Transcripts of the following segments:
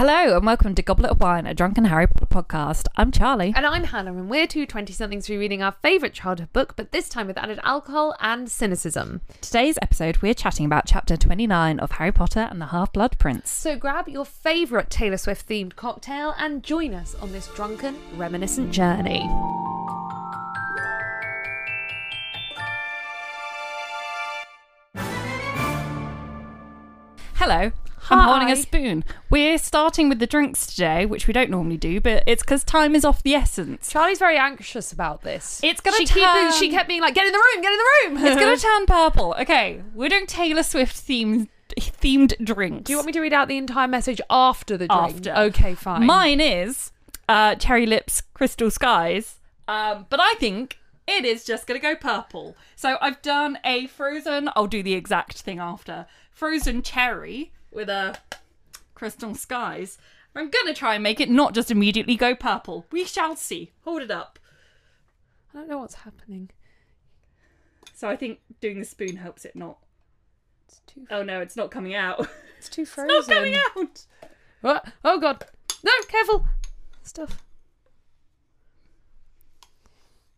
Hello and welcome to Goblet of Wine, a drunken Harry Potter podcast. I'm Charlie. And I'm Hannah, and we're two 20 somethings rereading our favourite childhood book, but this time with added alcohol and cynicism. Today's episode, we're chatting about chapter 29 of Harry Potter and the Half Blood Prince. So grab your favourite Taylor Swift themed cocktail and join us on this drunken, reminiscent journey. Hello. I'm holding a spoon. We're starting with the drinks today, which we don't normally do, but it's because time is of the essence. Charlie's very anxious about this. It's gonna she, keep- she kept being like, get in the room, get in the room. It's going to turn purple. Okay, we're doing Taylor Swift themed themed drinks. Do you want me to read out the entire message after the drink? After. Okay, fine. Mine is uh, Cherry Lips Crystal Skies, um, but I think it is just going to go purple. So I've done a frozen, I'll do the exact thing after, frozen cherry with a Crystal Skies. I'm to try and make it not just immediately go purple. We shall see. Hold it up. I don't know what's happening. So I think doing the spoon helps it not. It's too, Oh no, it's not coming out. it's too it's frozen. not coming out. Oh, oh god. No, careful. Stuff.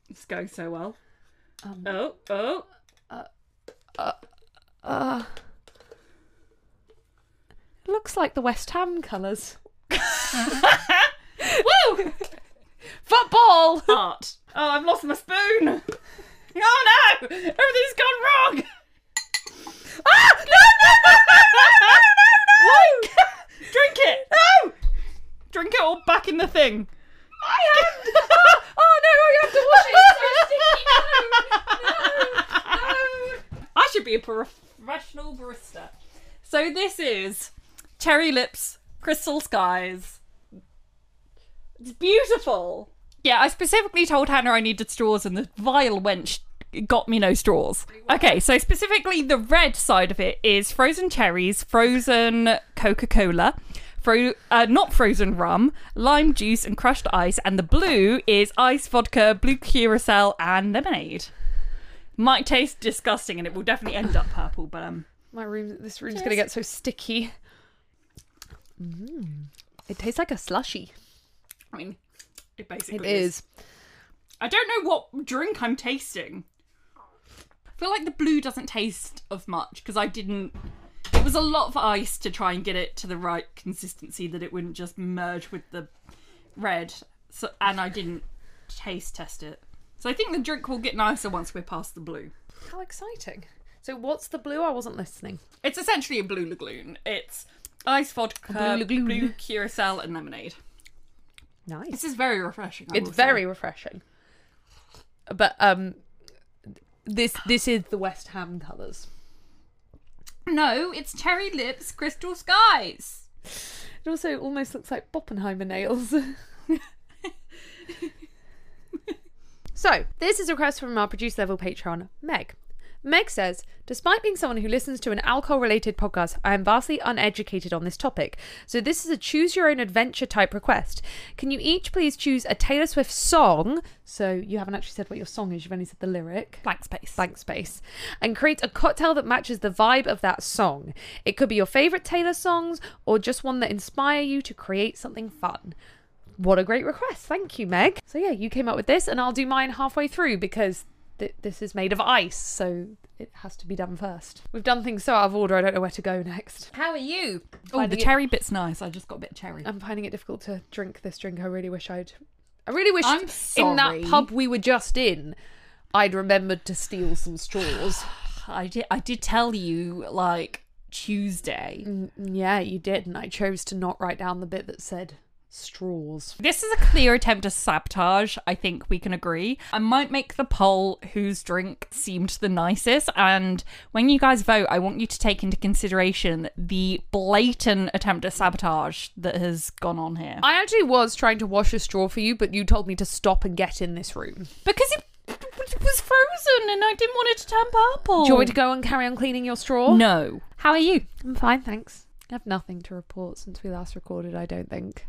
It's going so well. Um, Oh, oh. Uh, it looks like the West Ham colours. Woo! Football! Heart. Oh, I've lost my spoon. Oh no! Everything's gone wrong. Ah! No! No! No! No! No! no! Drink it. No! Drink it all back in the thing. I am! oh no, I have to wash it. It's so sticky. No, no, no. I should be a professional barista. So this is Cherry Lips Crystal Skies. It's beautiful. Yeah, I specifically told Hannah I needed straws, and the vile wench got me no straws. Okay, so specifically the red side of it is frozen cherries, frozen Coca Cola. Fro- uh, not frozen rum, lime juice, and crushed ice, and the blue is ice vodka, blue curacao, and lemonade. Might taste disgusting, and it will definitely end up purple. But um, My room, this room's gonna get so sticky. Mm. It tastes like a slushy. I mean, it basically It is. I don't know what drink I'm tasting. I feel like the blue doesn't taste of much because I didn't. It was a lot of ice to try and get it to the right consistency that it wouldn't just merge with the red. So and I didn't taste test it. So I think the drink will get nicer once we're past the blue. How exciting. So what's the blue? I wasn't listening. It's essentially a blue lagoon. It's ice vodka, blue lagoon. blue curacao, and lemonade. Nice. This is very refreshing. I It's will say. very refreshing. But um this this is the West Ham colours. no. It's cherry lips, crystal skies. It also almost looks like Barbenheimer nails. so, this is a request from our producer level patron, Meg. Meg says, Despite being someone who listens to an alcohol related podcast, I am vastly uneducated on this topic. So, this is a choose your own adventure type request. Can you each please choose a Taylor Swift song? So, you haven't actually said what your song is, you've only said the lyric Blank space. blank space and create a cocktail that matches the vibe of that song. It could be your favorite Taylor songs or just one that inspire you to create something fun. What a great request. Thank you, Meg. So yeah, you came up with this and I'll do mine halfway through because th- this is made of ice, so it has to be done first. We've done things so out of order, I don't know where to go next. How are you? Oh, the it- cherry bit's nice. I just got a bit of cherry. I'm finding it difficult to drink this drink. I really wish I'd I really wish I'm in that sorry. pub we were just in I'd remembered to steal some straws. I did. I did tell you like Tuesday. Mm, Yeah, you did, and I chose to not write down the bit that said straws. This is a clear attempt to sabotage. I think we can agree. I might make the poll whose drink seemed the nicest, and when you guys vote, I want you to take into consideration the blatant attempt at sabotage that has gone on here. I actually was trying to wash a straw for you, but you told me to stop and get in this room. because it, it was frozen, and I didn't want it to turn purple. Do you want me to go and carry on cleaning your straw? No. How are you? I'm fine, thanks. I have nothing to report since we last recorded, I don't think.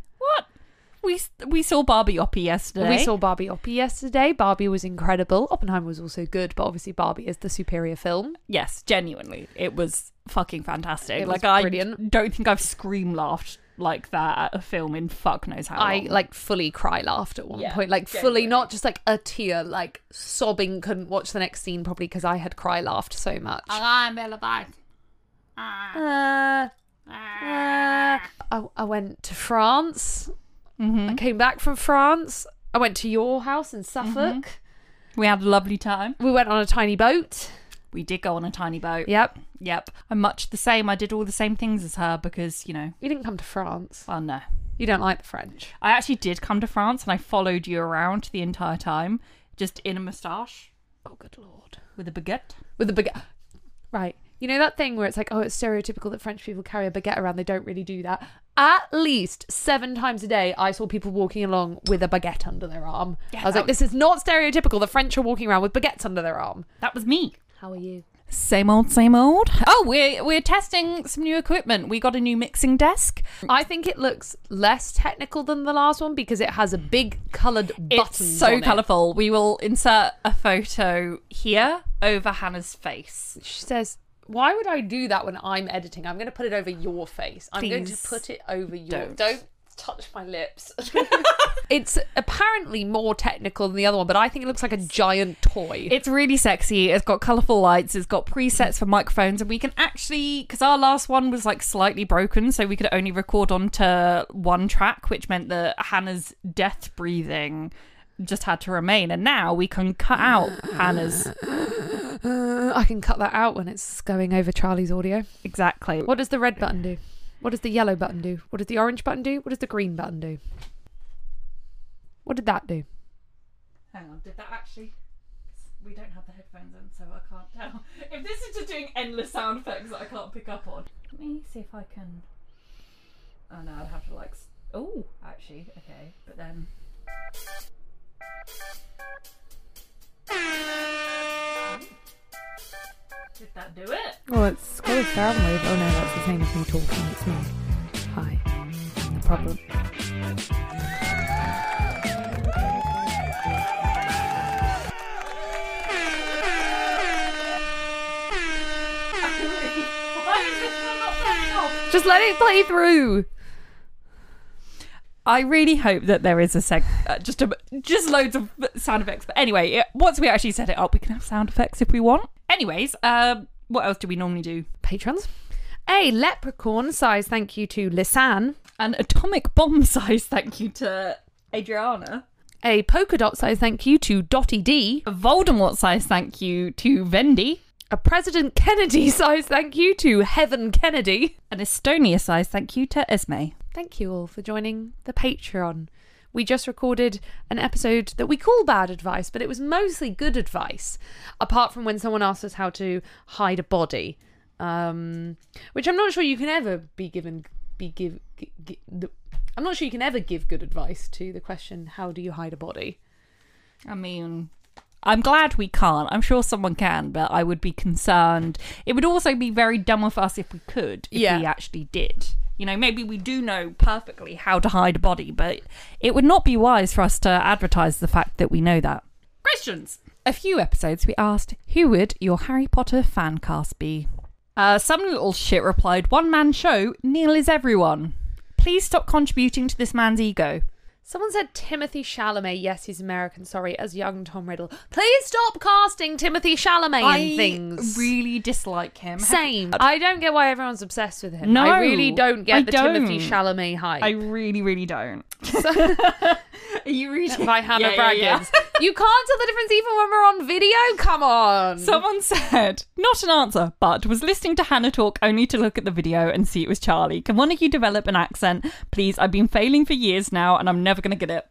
What? We we saw Barbie Oppie yesterday. We saw Barbie Oppie yesterday. Barbie was incredible. Oppenheimer was also good, but obviously Barbie is the superior film. yes, genuinely, it was fucking fantastic. It was like I brilliant. don't think I've scream laughed like that at a film in fuck knows how I long. like fully cry laughed at one Yeah, point, like fully, not just like a tear, like sobbing, couldn't watch the next scene probably because I had cry laughed so much. I'm Bella Uh, uh, I, I went to France. Mm-hmm. I came back from France. I went to your house in Suffolk. Mm-hmm. We had a lovely time. We went on a tiny boat. We did go on a tiny boat. Yep. Yep. I'm much the same. I did all the same things as her because, you know, You didn't come to France. oh no. You don't like the French. I actually did come to France and I followed you around the entire time, just in a moustache Oh, good lord. with a baguette. With a baguette. Right. You know that thing where it's like, oh, it's stereotypical that French people carry a baguette around. They don't really do that. At least seven times a day, I saw people walking along with a baguette under their arm. Yeah, I was that like, this is not stereotypical. The French are walking around with baguettes under their arm. That was me. How are you? Same old, same old. Oh, we're we're testing some new equipment. We got a new mixing desk. I think it looks less technical than the last one because it has a big coloured button. It's so colourful. We will insert a photo here over Hannah's face. She says, "Why would I do that when I'm editing? I'm going to put it over your face. I'm going to put it over your. don't. Don't, touch my lips." it's apparently more technical than the other one, but I think it looks like a giant toy. It's really sexy. It's got colourful lights. It's got presets for microphones, and we can actually, because our last one was like slightly broken, so we could only record onto one track, which meant that Hannah's death breathing just had to remain. And now we can cut out Hannah's I can cut that out when it's going over Charlie's audio. exactly. What does the red button do? What does the yellow button do? What does the orange button do? What does the green button do? What did that do? Hang on, did that actually? We don't have the headphones in, so I can't tell. If this is just doing endless sound effects that I can't pick up on, let me see if I can. Oh no, I'd have to like. Oh, actually, okay, but then. Did that do it? Well, it's got a sound wave. Oh no, that's the same as me talking. It's me. Hi. No problem. Just let it play through. I really hope that there is a seg, uh, just a, just loads of sound effects. But anyway, it, once we actually set it up, we can have sound effects if we want. Anyways, um, what else do we normally do? Patrons. A leprechaun size thank you to Lisanne. An atomic bomb size thank you to Adriana. A polka dot size thank you to Dotty D. A Voldemort size thank you to Vendi. A President Kennedy size thank you to Heaven Kennedy. An Estonia size thank you to Esme. Thank you all for joining the Patreon. We just recorded an episode that we call bad advice, but it was mostly good advice, apart from when someone asked us how to hide a body, um, which I'm not sure you can ever be given. Be give. gi- gi- the- I'm not sure you can ever give good advice to the question, "How do you hide a body?" I mean, I'm glad we can't. I'm sure someone can, but I would be concerned. It would also be very dumb of us if we could, if Yeah. we actually did. You know, maybe we do know perfectly how to hide a body, but it would not be wise for us to advertise the fact that we know that. Questions. A few episodes we asked, who would your Harry Potter fan cast be? Uh, some little shit replied, one man show, Neil is everyone. Please stop contributing to this man's ego. Someone said Timothée Chalamet. Yes, he's American. Sorry, as young Tom Riddle. Please stop casting Timothée Chalamet in things. I really dislike him. Same. I don't get why everyone's obsessed with him. No, I really don't get I the Timothy don't. Chalamet hype. I really, really don't. you really by Hannah Yeah, yeah, yeah. Braggins. you can't tell the difference even when we're on video. Come on. Someone said, not an answer, but was listening to Hannah talk only to look at the video and see it was Charlie. Can one of you develop an accent? Please, I've been failing for years now and I'm never going to get it.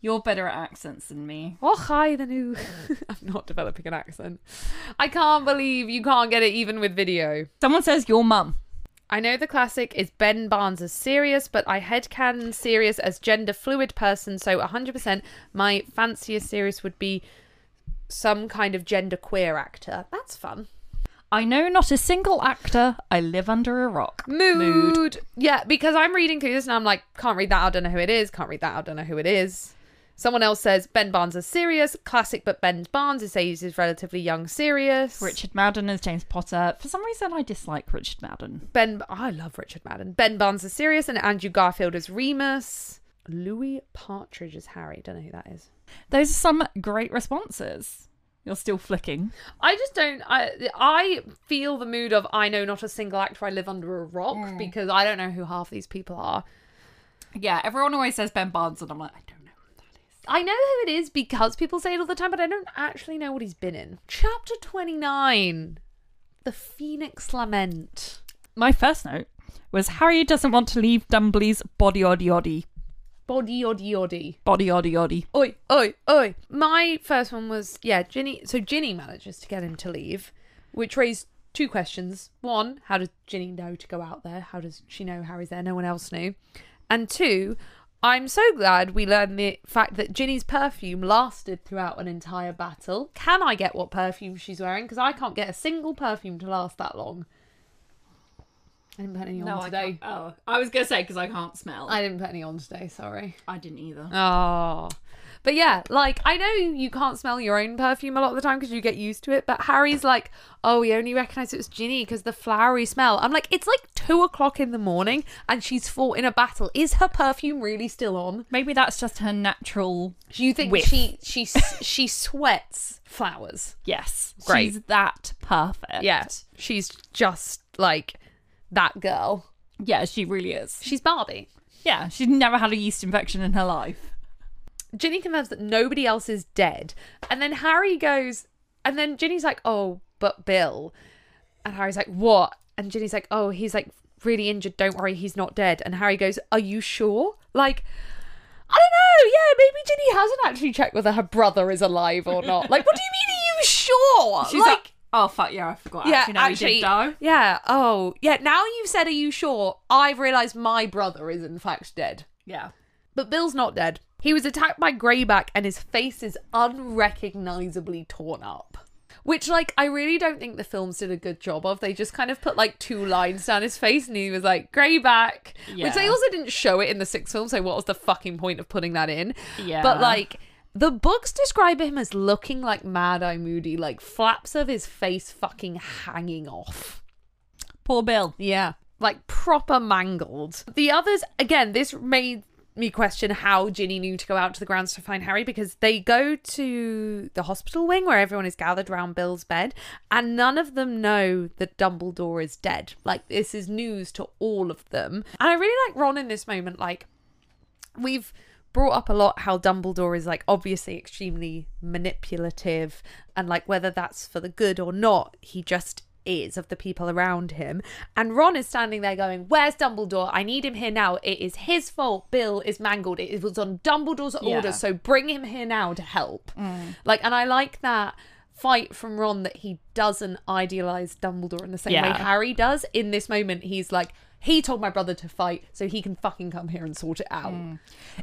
You're better at accents than me. oh, hi, the new. I'm not developing an accent. I can't believe you can't get it even with video. Someone says, your mum. I know the classic is Ben Barnes as Sirius, but I headcanon Sirius as gender fluid person, so 100% my fanciest Sirius would be some kind of gender queer actor. That's fun. I know not a single actor. I live under a rock. Mood. Yeah, because I'm reading through this and I'm like, can't read that, I don't know who it is, can't read that, I don't know who it is. Someone else says Ben Barnes is Sirius, classic, but Ben Barnes is says he's relatively young, Sirius. Richard Madden as James Potter. For some reason, I dislike Richard Madden. Ben, I love Richard Madden. Ben Barnes is Sirius, and Andrew Garfield is Remus. Louis Partridge is Harry. Don't know who that is. Those are some great responses. You're still flicking. I just don't. I I feel the mood of I know not a single actor. I live under a rock mm. because I don't know who half these people are. Yeah, everyone always says Ben Barnes, and I'm like, I don't know who that is. I know who it is because people say it all the time, but I don't actually know what he's been in. Chapter 29 The Phoenix Lament. My first note was Harry doesn't want to leave Dumbly's body oddy oddy. Body oddy oddy. Body oddy oddy. Oi, oi, oi. My first one was, yeah, Ginny. So Ginny manages to get him to leave, which raised two questions. One, how does Ginny know to go out there? How does she know Harry's there? No one else knew. And two, I'm so glad we learned the fact that Ginny's perfume lasted throughout an entire battle. Can I get what perfume she's wearing? Because I can't get a single perfume to last that long. I didn't put any on today. Oh, I was gonna say because I can't smell. I, I didn't put any on today, sorry. I didn't either. Oh. But yeah, like I know you can't smell your own perfume a lot of the time because you get used to it. But Harry's like, oh, we only recognised it was Ginny because the flowery smell. I'm like, it's like two o'clock in the morning and she's fought in a battle. Is her perfume really still on? Maybe that's just her natural. Do you think Whiff. she she she sweats flowers? Yes, Great. She's that perfect. Yeah, she's just like that girl. yeah, she really is. She's Barbie. Yeah, she's never had a yeast infection in her life. Ginny confirms that nobody else is dead. And then Harry goes, and then Ginny's like, oh, but Bill. And Harry's like, what? And Ginny's like, oh, he's like really injured. Don't worry, he's not dead. And Harry goes, are you sure? Like, I don't know. Yeah, maybe Ginny hasn't actually checked whether her brother is alive or not. Like, what do you mean, are you sure? She's like, oh fuck yeah, I forgot. yeah, actually, no, actually, did die. yeah. Oh, yeah. Now you've said, "Are you sure?" I've realised my brother is in fact dead. Yeah. But Bill's not dead. He was attacked by Greyback and his face is unrecognizably torn up. Which, like, I really don't think the films did a good job of. They just kind of put, like, two lines down his face and he was like, Greyback. Which they also didn't show it in the sixth film, so what was the fucking point of putting that in? Yeah. But, like, the books describe him as looking like Mad Eye Moody, like, flaps of his face fucking hanging off. Poor Bill. Yeah. Like proper mangled. The others, again, this made me question how Ginny knew to go out to the grounds to find Harry because they go to the hospital wing where everyone is gathered around Bill's bed and none of them know that Dumbledore is dead. Like, this is news to all of them. And I really like Ron in this moment. Like, we've brought up a lot how Dumbledore is like obviously extremely manipulative and like whether that's for the good or not, he just is of the people around him. And Ron is standing there going, Where's Dumbledore? I need him here now. It is his fault. Bill is mangled. It was on Dumbledore's Yeah. orders, so bring him here now to help. Mm. Like, and I like that fight from Ron that he doesn't idealize Dumbledore in the same way Harry does. In this moment, he's like, he told my brother to fight, so he can fucking come here and sort it out. Mm.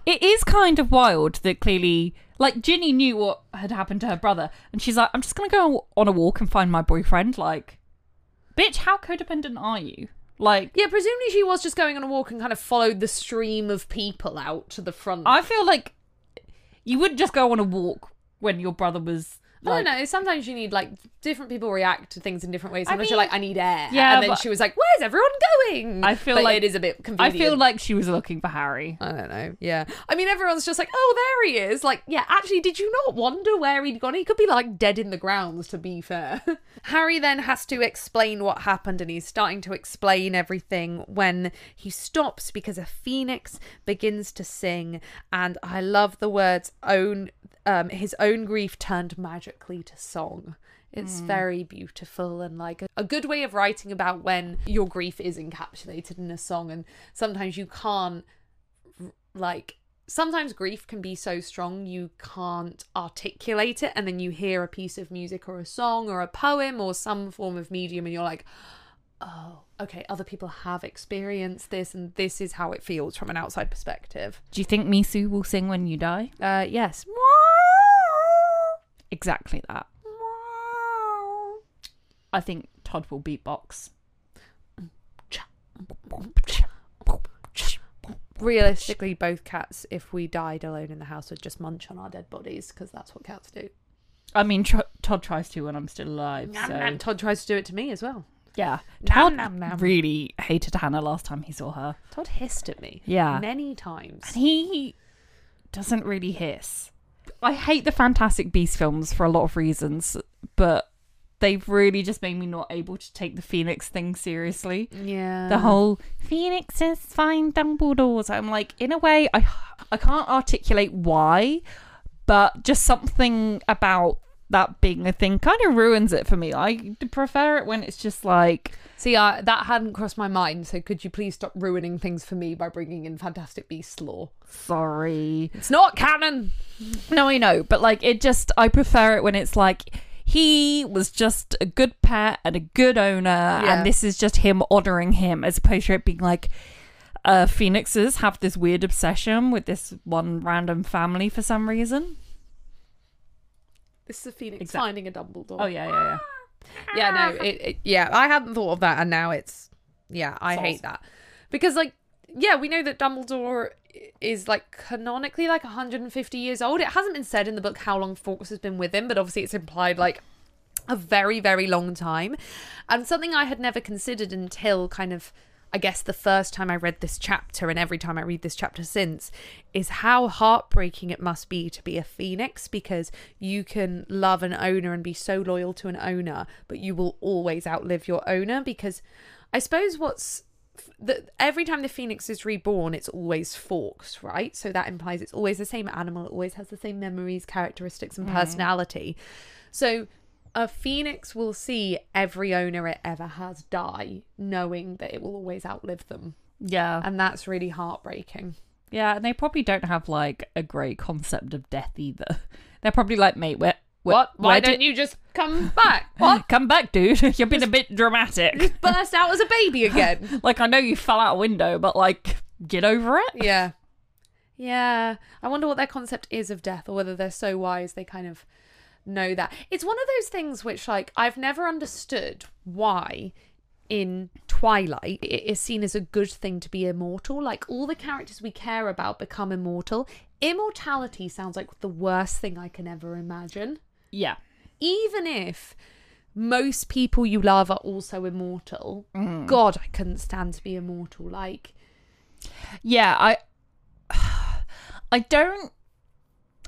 It is kind of wild that clearly, like, Ginny knew what had happened to her brother, and she's like, I'm just gonna go on a walk and find my boyfriend. Like, bitch, how codependent are you? Like, Yeah, presumably she was just going on a walk and kind of followed the stream of people out to the front. I feel like you wouldn't just go on a walk when your brother was. I Like, don't know. Sometimes you need like different people react to things in different ways. Sometimes you're like, I need air. Yeah, and then she was like, Where's everyone going? I feel But like- it is a bit confusing. I feel like she was looking for Harry. I don't know. Yeah. I mean, everyone's just like, oh, there he is. Like, yeah, actually, did you not wonder where he'd gone? He could be like dead in the grounds, to be fair. Harry then has to explain what happened, and he's starting to explain everything when he stops because a phoenix begins to sing. And I love the words own. Um, his own grief turned magically to song. It's very beautiful and like a, a good way of writing about when your grief is encapsulated in a song, and sometimes you can't like sometimes grief can be so strong you can't articulate it and then you hear a piece of music or a song or a poem or some form of medium and you're like oh okay other people have experienced this and this is how it feels from an outside perspective. Do you think Misu will sing when you die? uh yes Exactly that. I think Todd will beatbox. realistically, both cats, if we died alone in the house, would just munch on our dead bodies because that's what cats do. I mean, Tr- Todd tries to when I'm still alive. So And Todd tries to do it to me as well. yeah, Todd nom, nom. really hated Hannah last time he saw her. Todd hissed at me. Yeah. Many times. And he doesn't really hiss. I hate the Fantastic Beast films for a lot of reasons, but they've really just made me not able to take the Phoenix thing seriously. Yeah. The whole Phoenixes find Dumbledores. I'm like, in a way, I I can't articulate why, but just something about that being a thing kind of ruins it for me. I prefer it when it's just like See, uh, that hadn't crossed my mind. So could you please stop ruining things for me by bringing in Fantastic Beasts lore? sorry. It's not canon. No, I know, but like it just I prefer it when it's like he was just a good pet and a good owner Yeah. and this is just him honoring him as opposed to it being like uh phoenixes have this weird obsession with this one random family for some reason. This is a phoenix Exact- finding a Dumbledore. Oh yeah, yeah, yeah. Ah. yeah no it, it yeah i hadn't thought of that and now it's yeah i Soz. hate that because like yeah we know that dumbledore is like canonically like 150 years old it hasn't been said in the book how long fawkes has been with him but obviously it's implied like a very very long time and something i had never considered until kind of i guess the first time i read this chapter and every time i read this chapter since is how heartbreaking it must be to be a phoenix because you can love an owner and be so loyal to an owner but you will always outlive your owner because i suppose what's the, every time the phoenix is reborn it's always Fawkes right? So that implies it's always the same animal it always has the same memories characteristics and mm. personality. So a phoenix will see every owner it ever has die knowing that it will always outlive them Yeah. and that's really heartbreaking Yeah, and they probably don't have like a great concept of death either. They're probably like, mate, where what why where don't did- you just come back what Come back, dude. You've been a bit dramatic. burst out as a baby again like I know you fell out a window, but like get over it. yeah yeah i wonder what their concept is of death or whether they're so wise they kind of know that. It's one of those things which like i've never understood why in twilight it is seen as a good thing to be immortal. Like all the characters we care about become immortal. Immortality sounds like the worst thing i can ever imagine. Yeah. even if most people you love are also immortal mm. god i couldn't stand to be immortal. Like Yeah, I I don't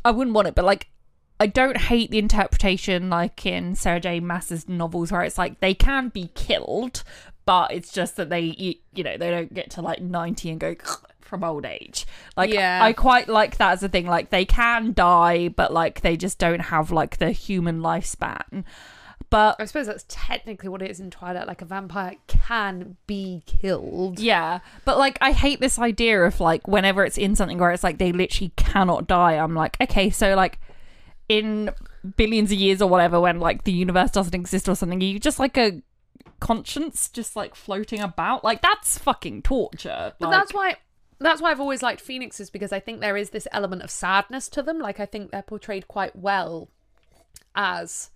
I wouldn't want it, but like I don't hate the interpretation like in Sarah J. Maas's novels where it's like they can be killed, but it's just that they you, you know, they don't get to like 90 and go from old age. Like Yeah. I quite like that as a thing like they can die, but like they just don't have like the human lifespan. But I suppose that's technically what it is in Twilight. Like a vampire can be killed. Yeah, but like I hate this idea of like whenever it's in something where it's like they literally cannot die. I'm like, okay, so like in billions of years or whatever, when like the universe doesn't exist or something, you just like a conscience just like floating about. Like that's fucking torture. But Like, that's why that's why I've always liked phoenixes because I think there is this element of sadness to them. Like I think they're portrayed quite well as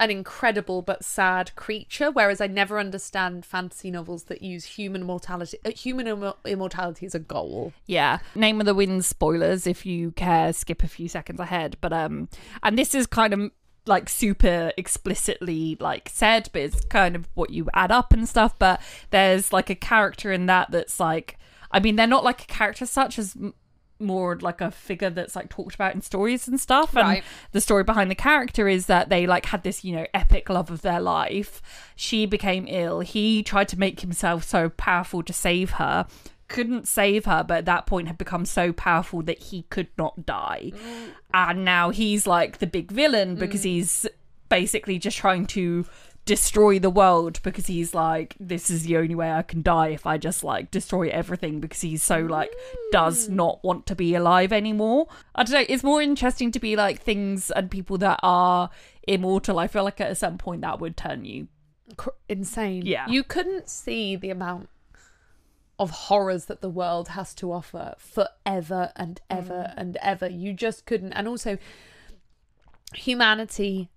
an incredible but sad creature. Whereas I never understand fantasy novels that use human mortality, uh, human Im- immortality as a goal. Yeah. Name of the Wind spoilers if you care, skip a few seconds ahead. But um and this is kind of like super explicitly like said, but it's kind of what you add up and stuff. But there's like a character in that that's like I mean, they're not like a character such as more like a figure that's like talked about in stories and stuff. And Right. the story behind the character is that they like had this, you know, epic love of their life. She became ill. He tried to make himself so powerful to save her. Couldn't save her, but at that point had become so powerful that he could not die. Mm. And now he's like the big villain because mm. he's basically just trying to destroy the world because he's like this is the only way I can die if I just like destroy everything because he's so like does mm. not want to be alive anymore. I don't know, it's more interesting to be like things and people that are immortal. I feel like at certain point that would turn you. Cr- insane. Yeah. You couldn't see the amount of horrors that the world has to offer forever and ever mm. and ever. You just couldn't. And also, humanity,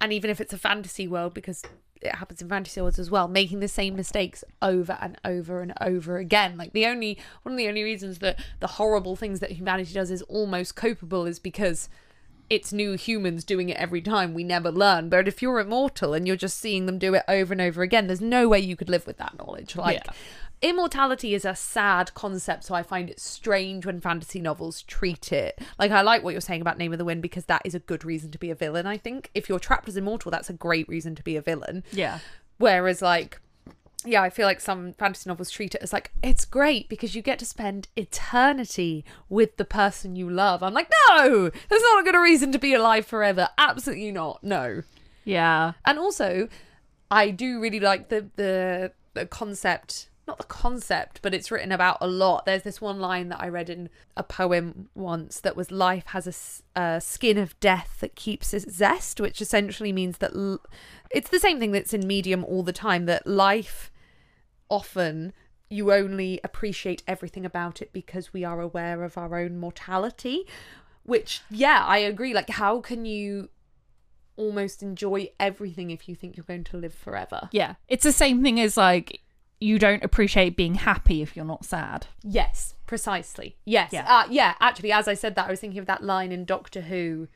and even if it's a fantasy world, because it happens in fantasy worlds as well, making the same mistakes over and over and over again. Like the only one of the only reasons that the horrible things that humanity does is almost copable is because it's new humans doing it every time. We never learn. But if you're immortal and you're just seeing them do it over and over again, there's no way you could live with that knowledge. Like Yeah. Immortality is a sad concept, so I find it strange when fantasy novels treat it. Like I like what you're saying about Name of the Wind because that is a good reason to be a villain, I think. If you're trapped as immortal, that's a great reason to be a villain. Yeah. Whereas like yeah, I feel like some fantasy novels treat it as like it's great because you get to spend eternity with the person you love. I'm like, no, that's not a good reason to be alive forever. Absolutely not. No. Yeah. And also, I do really like the the the concept. Not the concept, but it's written about a lot. There's this one line that I read in a poem once that was "Life has a skin of death that keeps its zest," which essentially means that l- it's the same thing that's in Medium all the time. That life often you only appreciate everything about it because we are aware of our own mortality. Which, yeah, I agree. Like, how can you almost enjoy everything if you think you're going to live forever. Yeah. It's the same thing as like you don't appreciate being happy if you're not sad. Yes, precisely. Yes. Yeah. Uh, yeah, actually, as I said that, I was thinking of that line in Doctor Who.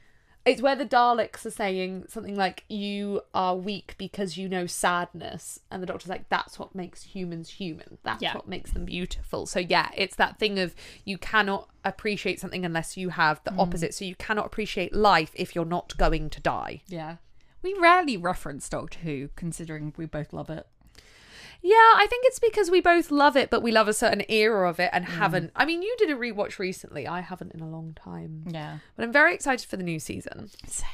It's where the Daleks are saying something like, You are weak because you know sadness. And the Doctor's like, That's what makes humans human. That's Yeah. what makes them beautiful. So, yeah, it's that thing of you cannot appreciate something unless you have the opposite. So, you cannot appreciate life if you're not going to die. Yeah. We rarely reference Doctor Who, considering we both love it. Yeah, I think it's because we both love it, but we love a certain era of it and mm. haven't. I mean, you did a rewatch recently. I haven't in a long time. Yeah. But I'm very excited for the new season. Same.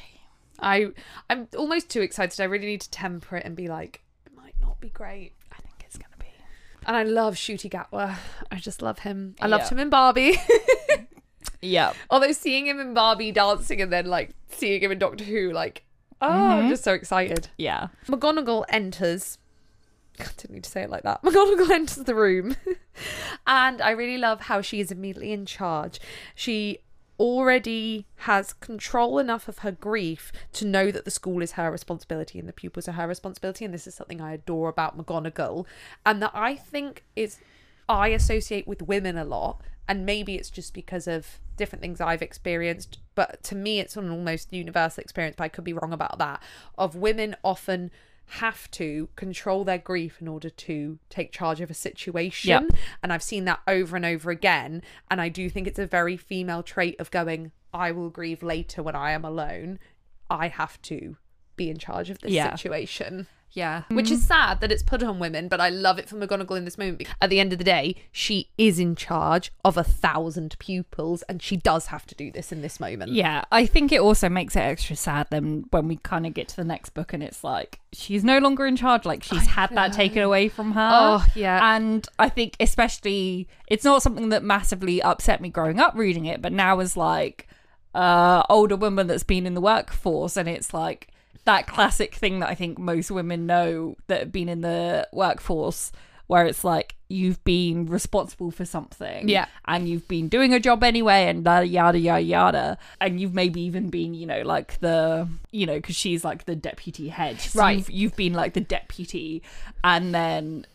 I I'm almost too excited. I really need to temper it and be like, it might not be great. I think it's gonna be. And I love Ncuti Gatwa. I just love him. I loved Yeah. him in Barbie. Yeah. Although seeing him in Barbie dancing and then like seeing him in Doctor Who, like, oh, I'm mm-hmm. just so excited. Yeah. McGonagall enters. I didn't need to say it like that. McGonagall enters the room, and I really love how she is immediately in charge. She already has control enough of her grief to know that the school is her responsibility and the pupils are her responsibility, and this is something I adore about McGonagall, and that I think is I associate with women a lot, and maybe it's just because of different things I've experienced, but to me, it's an almost universal experience, but I could be wrong about that. Of women often have to control their grief in order to take charge of a situation. Yep. And I've seen that over and over again. And I do think it's a very female trait of going, I will grieve later when I am alone. I have to be in charge of this Yeah. situation Yeah. which is sad that it's put on women, but I love it for McGonagall in this moment. At the end of the day, she is in charge of a thousand pupils, and she does have to do this in this moment. Yeah, I think it also makes it extra sad then when we kind of get to the next book and it's like she's no longer in charge. Like she's had that taken away from her. Oh, yeah. And I think especially it's not something that massively upset me growing up reading it, but now as like uh older woman that's been in the workforce and it's like that classic thing that I think most women know that have been in the workforce where it's like you've been responsible for something Yeah. and you've been doing a job anyway and yada yada yada yada and you've maybe even been you know like the you know because she's like the deputy head So Right. you've, you've been like the deputy and then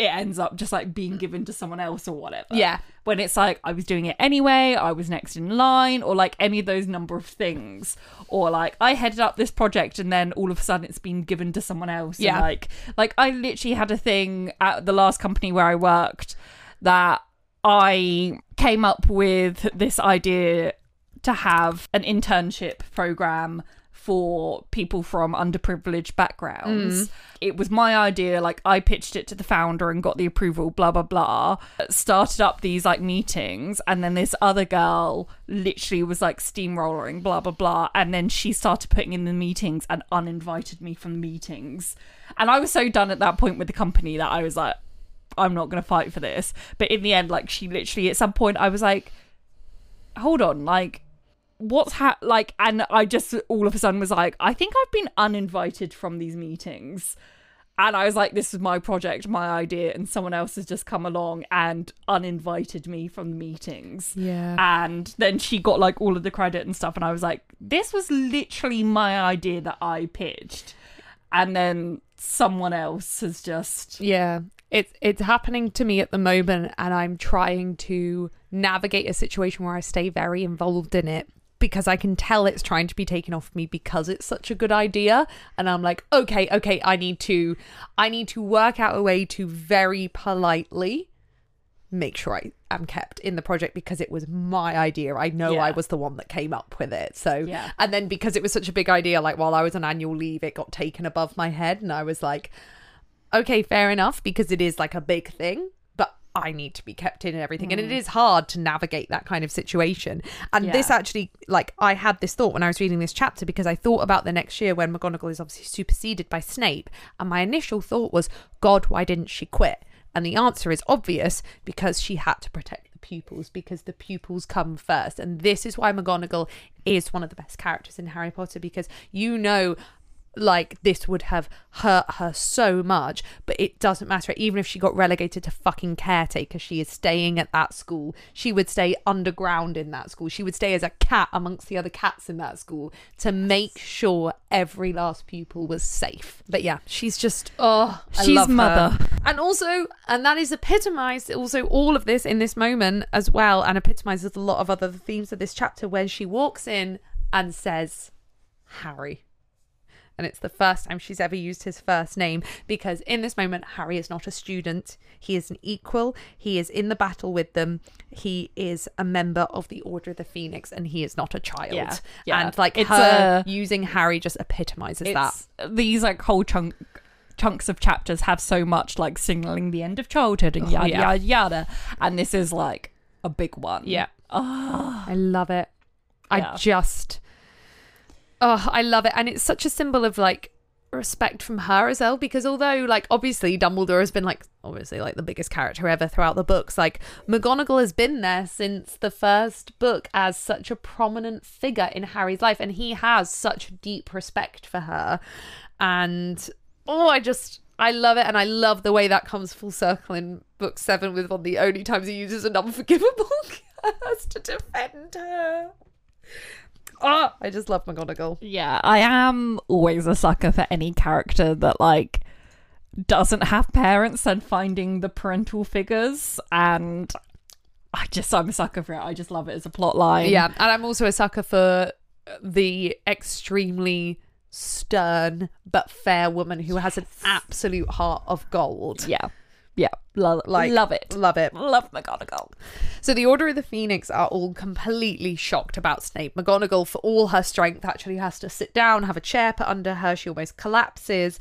it ends up just like being given to someone else or whatever Yeah. when it's like I was doing it anyway, I was next in line, or like any of those number of things, or like I headed up this project and then all of a sudden it's been given to someone else. and, Yeah. like like I literally had a thing at the last company where I worked that I came up with this idea to have an internship program for people from underprivileged backgrounds. Mm. It was my idea, like I pitched it to the founder and got the approval, blah blah blah. Started up these like meetings and then this other girl literally was like steamrolling, blah blah blah. And then she started putting in the meetings and uninvited me from the meetings. And I was so done at that point with the company that I was like, I'm not gonna fight for this. But in the end, like she literally at some point I was like, hold on, like what's ha like and I just all of a sudden was like, I think I've been uninvited from these meetings. And I was like, this is my project, my idea, and someone else has just come along and uninvited me from the meetings. Yeah. And then she got like all of the credit and stuff. And I was like, this was literally my idea that I pitched. and then someone else has just Yeah. It's it's happening to me at the moment and I'm trying to navigate a situation where I stay very involved in it because I can tell it's trying to be taken off me because it's such a good idea and I'm like, okay, okay, I need to I need to work out a way to very politely make sure I am kept in the project because it was my idea. I know Yeah. I was the one that came up with it. So Yeah. and then because it was such a big idea, like while I was on annual leave, it got taken above my head and I was like, okay, fair enough, because it is like a big thing, I need to be kept in and everything. And it mm. is hard to navigate that kind of situation. And Yeah. this actually, like, I had this thought when I was reading this chapter because I thought about the next year when McGonagall is obviously superseded by Snape. And my initial thought was, God, why didn't she quit? And the answer is obvious because she had to protect the pupils because the pupils come first. And this is why McGonagall is one of the best characters in Harry Potter because you know like this would have hurt her so much but it doesn't matter. Even if she got relegated to fucking caretaker she is staying at that school. She would stay underground in that school. She would stay as a cat amongst the other cats in that school to make sure every last pupil was safe. But yeah she's just oh I She's love her. mother. and also and that is epitomized also all of this in this moment as well and epitomizes a lot of other themes of this chapter when she walks in and says harry and it's the first time she's ever used his first name because in this moment Harry is not a student he is an equal he is in the battle with them he is a member of the order of the phoenix and he is not a child Yeah, yeah. and like It's her a- using Harry just epitomizes that these like whole chunk chunks of chapters have so much like signaling the end of childhood and oh, yada yeah. yada yada and this is like a big one Yeah. oh I love it. Yeah. I just Oh, I love it. And it's such a symbol of like respect from her as well because although like obviously Dumbledore has been like obviously like the biggest character ever throughout the books like McGonagall has been there since the first book as such a prominent figure in Harry's life and he has such deep respect for her and oh I just I love it and I love the way that comes full circle in book 7 with one of the only times he uses an unforgivable curse to defend her Oh, I just love McGonagall. yeah i am always a sucker for any character that like doesn't have parents and finding the parental figures and i just i'm a sucker for it. I just love it as a plot line. Yeah, and I'm also a sucker for the extremely stern but fair woman who has an absolute heart of gold. yeah yeah love, Like, love it Love it. love mcgonagall So the Order of the Phoenix are all completely shocked about Snape. McGonagall, for all her strength, actually has to sit down, have a chair put under her. She almost collapses.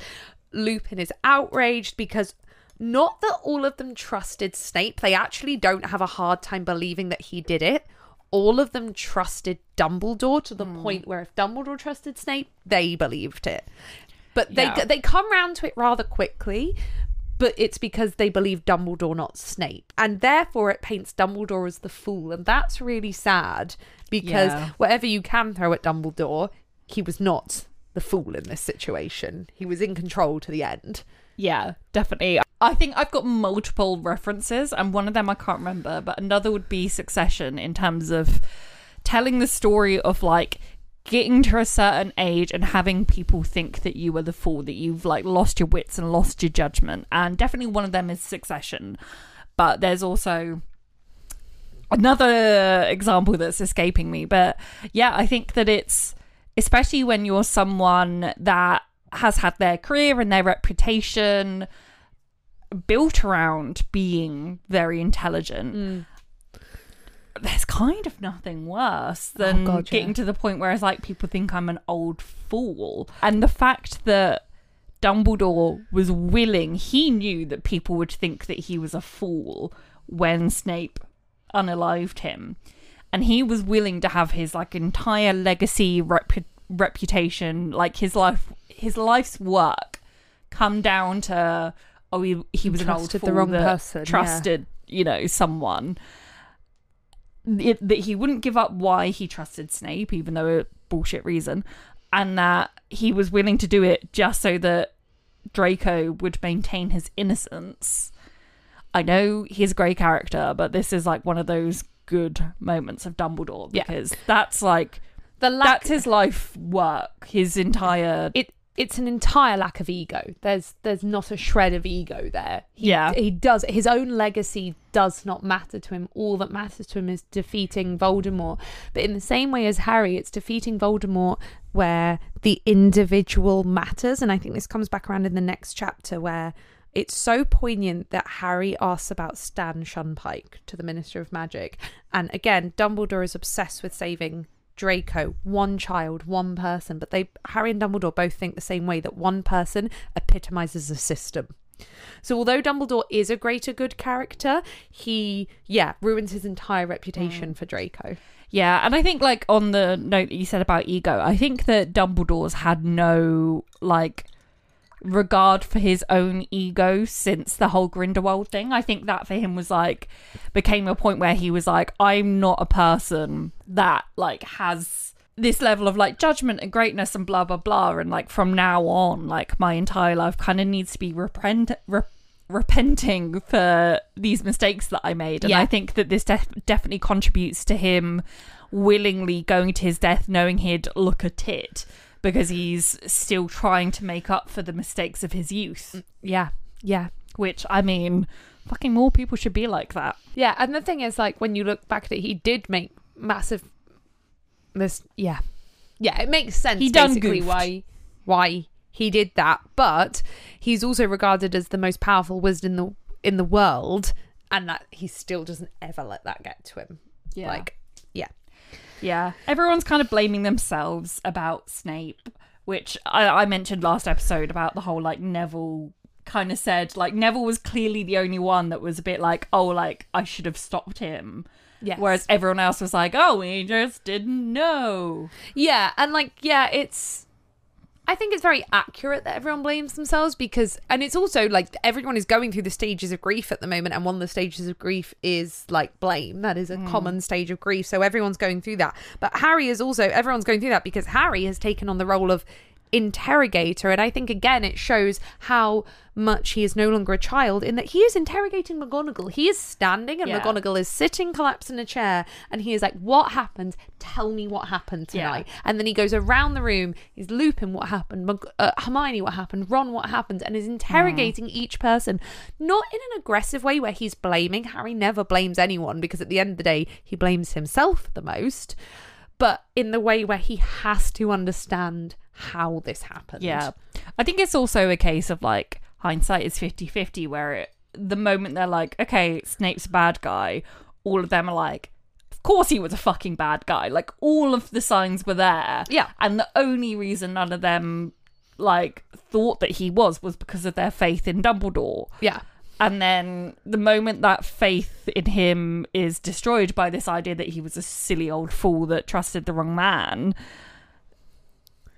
Lupin is outraged because not that all of them trusted Snape, they actually don't have a hard time believing that he did it. All of them trusted Dumbledore to the hmm. point where if Dumbledore trusted Snape, they believed it. But they Yeah. they come round to it rather quickly but it's because they believe Dumbledore, not Snape. And therefore, it paints Dumbledore as the fool. And that's really sad because Yeah. whatever you can throw at Dumbledore, he was not the fool in this situation. He was in control to the end. Yeah, definitely. I think I've got multiple references, and one of them I can't remember, but another would be Succession in terms of telling the story of like getting to a certain age and having people think that you are the fool, that you've like lost your wits and lost your judgment. And definitely one of them is Succession. But there's also another example that's escaping me. But yeah, I think that it's especially when you're someone that has had their career and their reputation built around being very intelligent. Mm. There's kind of nothing worse oh, than God, yeah. getting to the point where it's like people think I'm an old fool. And the fact that Dumbledore was willing, he knew that people would think that he was a fool when Snape unalived him. And he was willing to have his like entire legacy repu- reputation, like his life his life's work come down to oh he, he was an old Trusted the fool wrong that person, yeah. trusted, you know, someone. It, that he wouldn't give up why he trusted Snape, even though a bullshit reason, and that he was willing to do it just so that Draco would maintain his innocence. I know he's a great character, but this is like one of those good moments of Dumbledore Yeah. because that's like The lack that's his life work, his entire it it's an entire lack of ego. There's there's not a shred of ego there. He, Yeah. he does his own legacy does not matter to him. All that matters to him is defeating Voldemort. But in the same way as Harry, it's defeating Voldemort where the individual matters. And I think this comes back around in the next chapter where it's so poignant that Harry asks about Stan Shunpike to the Minister of Magic. And again, Dumbledore is obsessed with saving Draco, one child, one person, but they Harry and Dumbledore both think the same way that one person epitomizes a system. So although Dumbledore is a greater good character, he yeah, ruins his entire reputation mm. for Draco. Yeah, and I think like on the note that you said about ego, I think that Dumbledore's had no like regard for his own ego since the whole Grindelwald thing. I think that for him was like became a point where he was like, I'm not a person that like has this level of like judgment and greatness and blah blah blah and like from now on like my entire life kind of needs to be repent re- repenting for these mistakes that I made and Yeah. I think that this def- definitely contributes to him willingly going to his death knowing he'd look a tit because he's still trying to make up for the mistakes of his youth mm. Yeah. Yeah. which I mean fucking more people should be like that Yeah, and the thing is, like, when you look back at it, he did make massive. This, yeah, yeah, it makes sense. He done basically goofed. why why he did that, but he's also regarded as the most powerful wizard in the in the world, and that he still doesn't ever let that get to him. Yeah. Like, yeah, Yeah, everyone's kind of blaming themselves about Snape, which I, I mentioned last episode about the whole like Neville kind of said like Neville was clearly the only one that was a bit like, oh, like I should have stopped him. Yes. Whereas everyone else was like, oh, we just didn't know. Yeah, and like yeah, it's I think it's very accurate that everyone blames themselves because and it's also like everyone is going through the stages of grief at the moment and one of the stages of grief is like blame. That is a hmm. common stage of grief. So everyone's going through that. But Harry is also everyone's going through that because Harry has taken on the role of interrogator and I think again it shows how much he is no longer a child in that he is interrogating McGonagall. He is standing and Yeah. McGonagall is sitting collapsed in a chair and he is like, What happened? Tell me what happened Yeah. tonight. And then he goes around the room, he's looping what happened, Mc- uh, Hermione what happened, Ron what happened, and is interrogating each person, not in an aggressive way where he's blaming. Harry never blames anyone because at the end of the day, he blames himself the most, but in the way where he has to understand how this happened. Yeah. I think it's also a case of like hindsight is 50 50, where it, the moment they're like, okay, Snape's a bad guy, all of them are like, of course he was a fucking bad guy. Like all of the signs were there. Yeah. And the only reason none of them like thought that he was was because of their faith in Dumbledore. Yeah. And then the moment that faith in him is destroyed by this idea that he was a silly old fool that trusted the wrong man,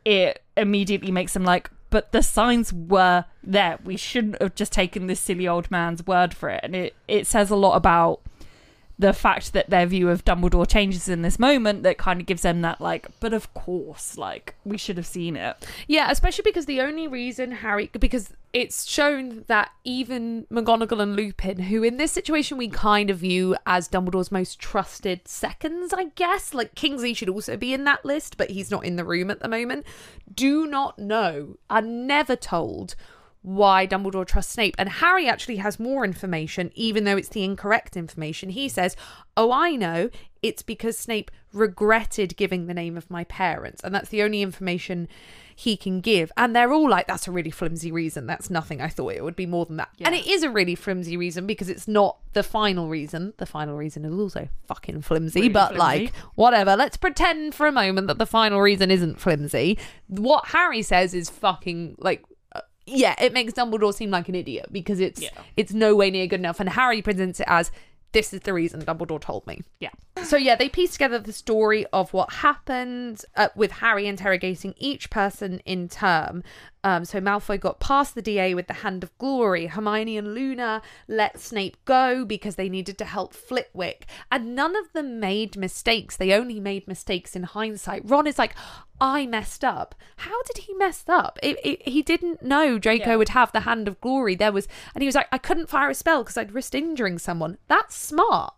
it immediately makes them like, but the signs were there. We shouldn't have just taken this silly old man's word for it. And it, it says a lot about the fact that their view of Dumbledore changes in this moment that kind of gives them that like, but of course, like we should have seen it. Yeah, especially because the only reason Harry, because it's shown that even McGonagall and Lupin, who in this situation we kind of view as Dumbledore's most trusted seconds, I guess, like Kingsley should also be in that list, but he's not in the room at the moment, do not know, are never told why Dumbledore trusts Snape. And Harry actually has more information, even though it's the incorrect information. He says, Oh, I know. It's because Snape regretted giving the name of my parents. And that's the only information he can give. And they're all like, That's a really flimsy reason. That's nothing. I thought it would be more than that. And it is a really flimsy reason because it's not the final reason. The final reason is also fucking flimsy, Really but flimsy. like, whatever. Let's pretend for a moment that the final reason isn't flimsy. What Harry says is fucking like uh, yeah, it makes Dumbledore seem like an idiot because it's Yeah. it's no way near good enough. And Harry presents it as this is the reason Dumbledore told me. Yeah. So yeah, they piece together the story of what happened uh, with Harry interrogating each person in turn. Um, so Malfoy got past the DA with the Hand of Glory. Hermione and Luna let Snape go because they needed to help Flitwick, and none of them made mistakes. They only made mistakes in hindsight. Ron is like, I messed up. How did he mess up? It, it, he didn't know Draco Yeah. would have the Hand of Glory. There was, and he was like, I couldn't fire a spell because I'd risked injuring someone. That's smart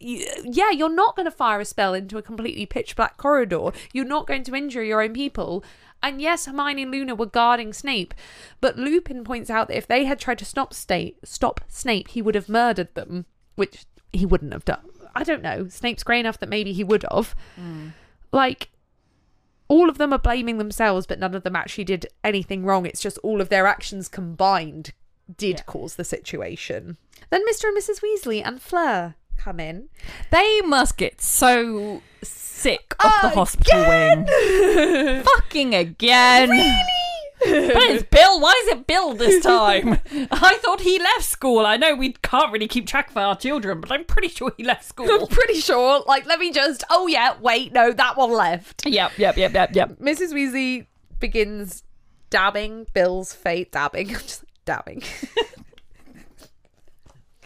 yeah, you're not going to fire a spell into a completely pitch black corridor. You're not going to injure your own people. And yes, Hermione and Luna were guarding Snape, but Lupin points out that if they had tried to stop Snape, stop Snape, he would have murdered them, which he wouldn't have done. I don't know. Snape's grey enough that maybe he would have. Hmm. Like, all of them are blaming themselves, but none of them actually did anything wrong. It's just all of their actions combined did Yeah. cause the situation. Then Mr. and Mrs. Weasley and Fleur come in. They must get so sick of the hospital wing. Fucking again. Really? But it's Bill. Why is it Bill this time? I thought he left school. I know we can't really keep track of our children, but I'm pretty sure he left school. I'm pretty sure. Like, let me just. Oh, yeah, wait, no, that one left. yep, yep, yep, yep, yep. Mrs. Weasley begins dabbing Bill's face. Dabbing. I'm just dabbing.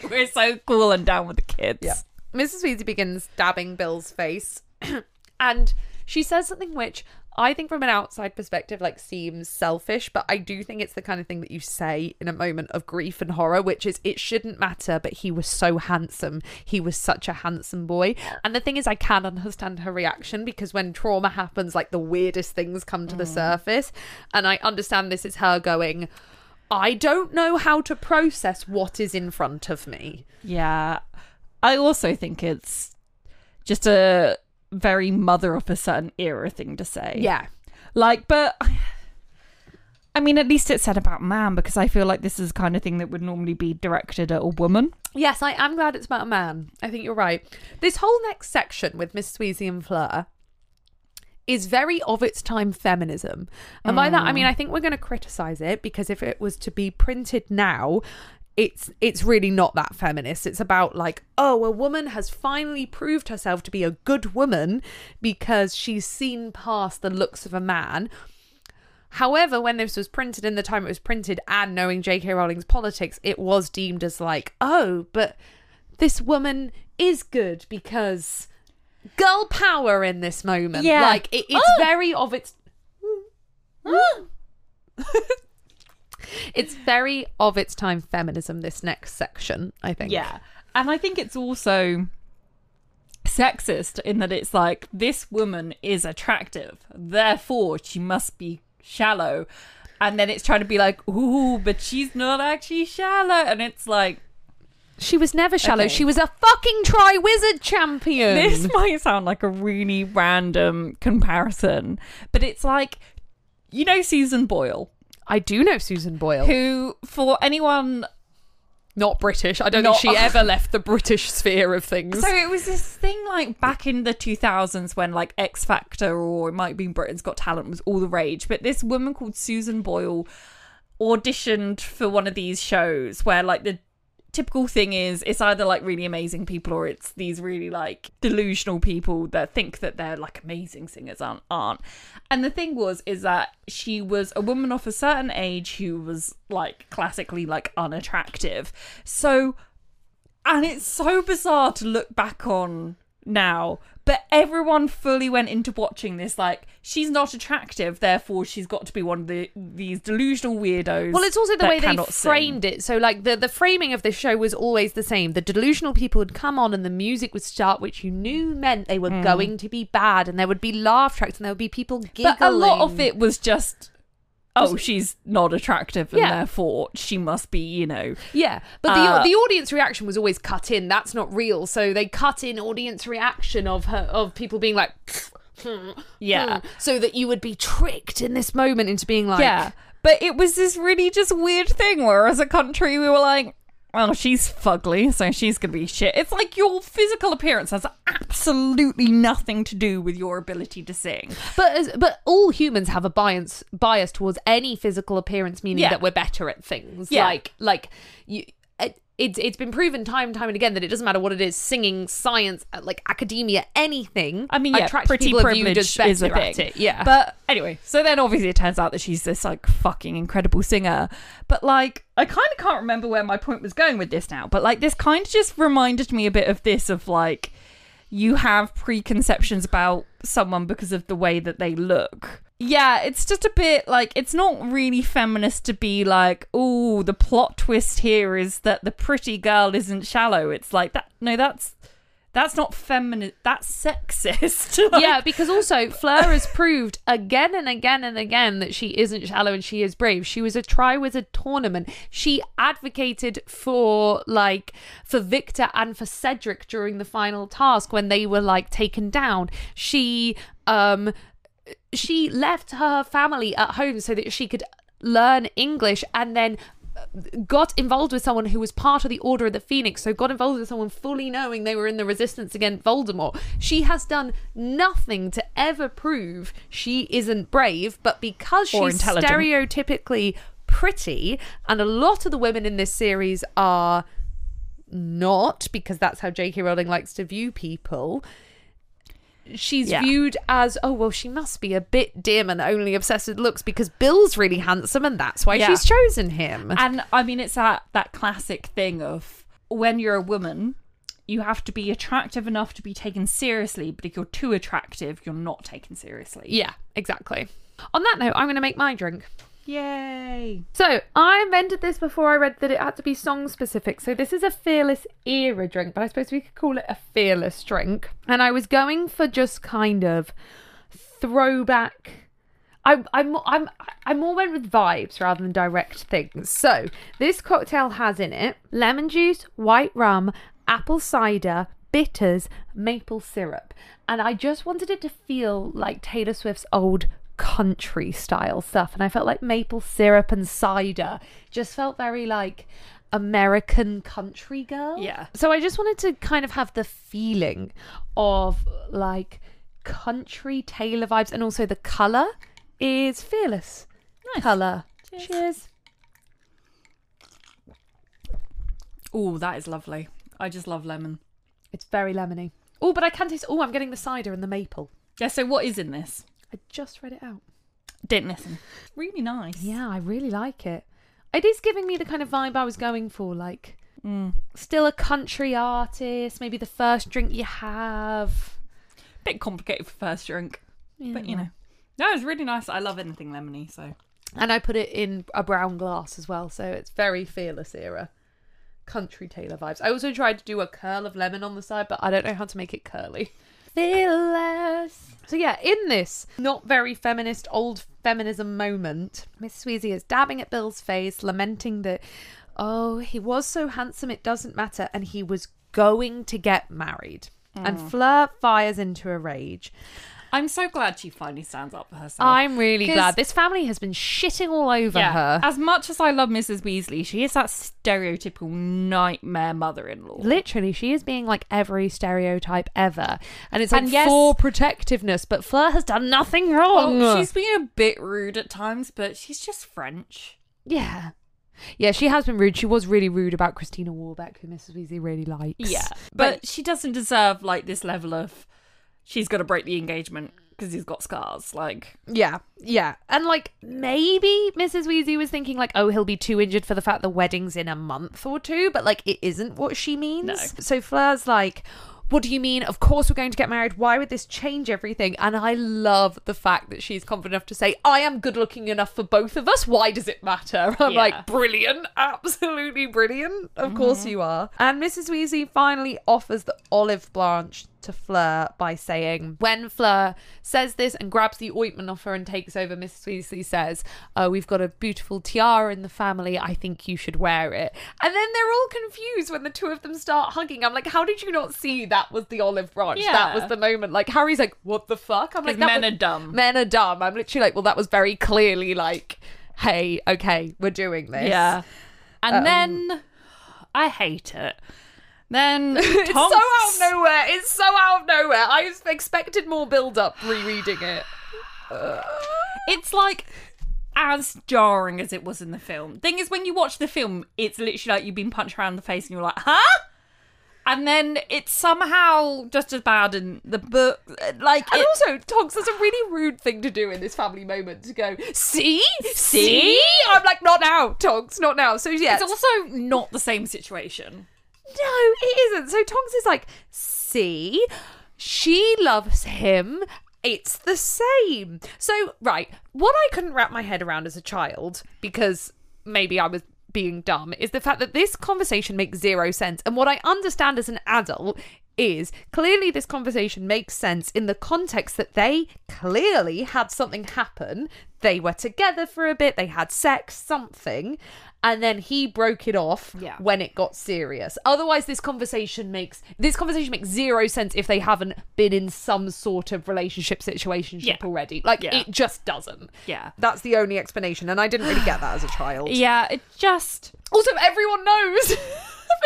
We're so cool and down with the kids. Yeah. Mrs. Weasley begins dabbing Bill's face, and she says something which I think, from an outside perspective, like seems selfish, but I do think it's the kind of thing that you say in a moment of grief and horror, which is it shouldn't matter, but he was so handsome. He was such a handsome boy. And the thing is, I can understand her reaction because when trauma happens, like the weirdest things come to the mm. surface, and I understand this is her going. I don't know how to process what is in front of me. Yeah. I also think it's just a very mother of a certain era thing to say. Yeah. Like, but I mean, at least it's said about man because I feel like this is the kind of thing that would normally be directed at a woman. Yes, I am glad it's about a man. I think you're right. This whole next section with Mrs. Weasley and Fleur is very of its time feminism. And by that I mm. mean I think we're going to criticize it because if it was to be printed now, it's it's really not that feminist. It's about like, oh, a woman has finally proved herself to be a good woman because she's seen past the looks of a man. However, when this was printed in the time it was printed and knowing J.K. Rowling's politics, it was deemed as like, oh, but this woman is good because girl power in this moment. Yeah. Like, it, it's Oh. very of its. Mm. Mm. it's very of its time feminism, this next section, I think. Yeah. And I think it's also sexist in that it's like this woman is attractive, therefore she must be shallow. And then it's trying to be like, ooh, but she's not actually shallow. And it's like, She was never shallow. Okay. She was a fucking Triwizard champion. this might sound like a really random comparison, but it's like, you know, Susan Boyle, I do know Susan Boyle. who, for anyone Not British. I don't Not- think she ever left the British sphere of things. So it was this thing like back in the 2000s when like X Factor or it might be Britain's Got Talent was all the rage. But this woman called Susan Boyle auditioned for one of these shows where like the typical thing is it's either like really amazing people or it's these really like delusional people that think that they're like amazing singers aren't aren't. And the thing was is that she was a woman of a certain age who was like classically like unattractive. So and it's so bizarre to look back on now but everyone fully went into watching this like she's not attractive therefore she's got to be one of the these delusional weirdos Well, it's also the way they cannot sing. framed it. So, like the the framing of the show was always the same. The delusional people would come on, and the music would start, which you knew meant they were hmm. going to be bad, and there would be laugh tracks, and there would be people giggling. but a lot of it was just oh she's not attractive and Yeah. therefore she must be you know yeah. But the Uh, the audience reaction was always cut in. That's not real. So they cut in audience reaction of her of people being like. yeah "Hmm," so that you would be tricked in this moment into being like, yeah but it was this really just weird thing where as a country we were like well she's fugly so she's gonna be shit it's like your physical appearance has absolutely nothing to do with your ability to sing But as, but all humans have a bias bias towards any physical appearance, meaning Yeah. that we're better at things. Yeah. Like like you. It, it's it's been proven time and time and again that it doesn't matter what it is singing science uh, like academia anything I mean, yeah, pretty people are viewed as privilege is a thing. it. yeah But anyway, so then obviously it turns out that she's this like fucking incredible singer. But like, I kind of can't remember where my point was going with this now. But like, this kind of just reminded me a bit of this of like, you have preconceptions about someone because of the way that they look. Yeah, it's just a bit like it's not really feminist to be like, oh, the plot twist here is that the pretty girl isn't shallow. It's like that. No, that's That's not feminine. That's sexist. Like, yeah, because also Fleur has proved again and again and again that she isn't shallow and she is brave. She was a Triwizard tournament. She advocated for like for Victor and for Cedric during the final task when they were like taken down. She um she left her family at home so that she could learn English and then uh, got involved with someone who was part of the Order of the Phoenix, so got involved with someone fully knowing they were in the resistance against Voldemort. She has done nothing to ever prove she isn't brave, but because she's stereotypically pretty, and a lot of the women in this series are not, because that's how J.K. Rowling likes to view people. She's Yeah. viewed as, oh, well, she must be a bit dim and only obsessed with looks because Bill's really handsome and that's why Yeah. she's chosen him. And I mean, it's that that classic thing of when you're a woman, you have to be attractive enough to be taken seriously, but if you're too attractive, you're not taken seriously. Yeah, exactly. On that note, I'm going to make my drink. Yay! So, I invented this before I read that it had to be song specific. So, this is a Fearless era drink, but I suppose we could call it a Fearless drink. And I was going for just kind of throwback. I, I'm, I'm, I more went with vibes rather than direct things. So, this cocktail has in it lemon juice, white rum, apple cider, bitters, maple syrup. And I just wanted it to feel like Taylor Swift's old country style stuff. And I felt like maple syrup and cider just felt very like American country girl. Yeah. So I just wanted to kind of have the feeling of like country Taylor vibes and also the colour is fearless. Nice. Colour. Cheers. Oh, that is lovely. I just love lemon. It's very lemony. Oh, but I can taste. Oh, I'm getting the cider and the maple. Yeah. So what is in this? I just read it out. Didn't listen. Really nice. Yeah, I really like it. It is giving me the kind of vibe I was going for, like Mm. still a country artist, maybe the first drink you have. Bit complicated for first drink, but you know. No, it's really nice. I love anything lemony. So And I put it in a brown glass as well, so it's very fearless era. Country Taylor vibes. I also tried to do a curl of lemon on the side, but I don't know how to make it curly. Fearless. So yeah, in this not very feminist old feminism moment, Mrs. Weasley is dabbing at Bill's face, lamenting that oh, he was so handsome it doesn't matter, and he was going to get married. And mm. Fleur fires into a rage. I'm so glad she finally stands up for herself. I'm really glad. This family has been shitting all over her. As much as I love Mrs. Weasley, she is that stereotypical nightmare mother-in-law. Literally, she is being like every stereotype ever. And it's like And yes- for protectiveness, but Fleur has done nothing wrong. Well, she's been a bit rude at times, but she's just French. yeah. Yeah, she has been rude. She was really rude about Celestina Warbeck, who Mrs. Weasley really likes. Yeah, but she doesn't deserve like this level of she's got to break the engagement because he's got scars. Like, Yeah, yeah. And like maybe Mrs. Weasley was thinking like, oh, he'll be too injured for the fact the wedding's in a month or two, but like it isn't what she means. No. So Fleur's like, what do you mean? Of course we're going to get married. Why would this change everything? And I love the fact that she's confident enough to say, I am good looking enough for both of us. Why does it matter? I'm Yeah. like, brilliant. Absolutely brilliant. Of course mm-hmm. you are. And Mrs. Weasley finally offers the olive branch to Fleur by saying, when Fleur says this and grabs the ointment off her and takes over, Mrs. Weasley says, oh, We've got a beautiful tiara in the family. I think you should wear it. And then they're all confused when the two of them start hugging. I'm like, How did you not see that was the olive branch? That was the moment. Like, Harry's like, What the fuck? I'm like, "That men was- are dumb. Men are dumb. I'm literally like, Well, that was very clearly like, Hey, okay, we're doing this. Yeah, and Um, then I hate it. Then It's so out of nowhere. It's so out of nowhere. I expected more build up rereading it. It's like as jarring as it was in the film. Thing is, when you watch the film, it's literally like you've been punched around the face and you're like, huh? And then it's somehow just as bad in the book. Like, And it- also, Tonks, that's a really rude thing to do in this family moment to go, see? See? I'm like, not now, Tonks, not now. So, yeah. it's also not the same situation. No, it isn't. So, Tonks is like, see? She loves him. It's the same. So, right, what I couldn't wrap my head around as a child, because maybe I was being dumb, is the fact that this conversation makes zero sense. And what I understand as an adult is clearly this conversation makes sense in the context that they clearly had something happen. They were together for a bit, they had sex, something, and then he broke it off Yeah. when it got serious. Otherwise this conversation makes this conversation makes zero sense if they haven't been in some sort of relationship situation Yeah. already. Like Yeah. it just doesn't. Yeah. That's the only explanation and I didn't really get that as a child. Yeah, it just Also, everyone knows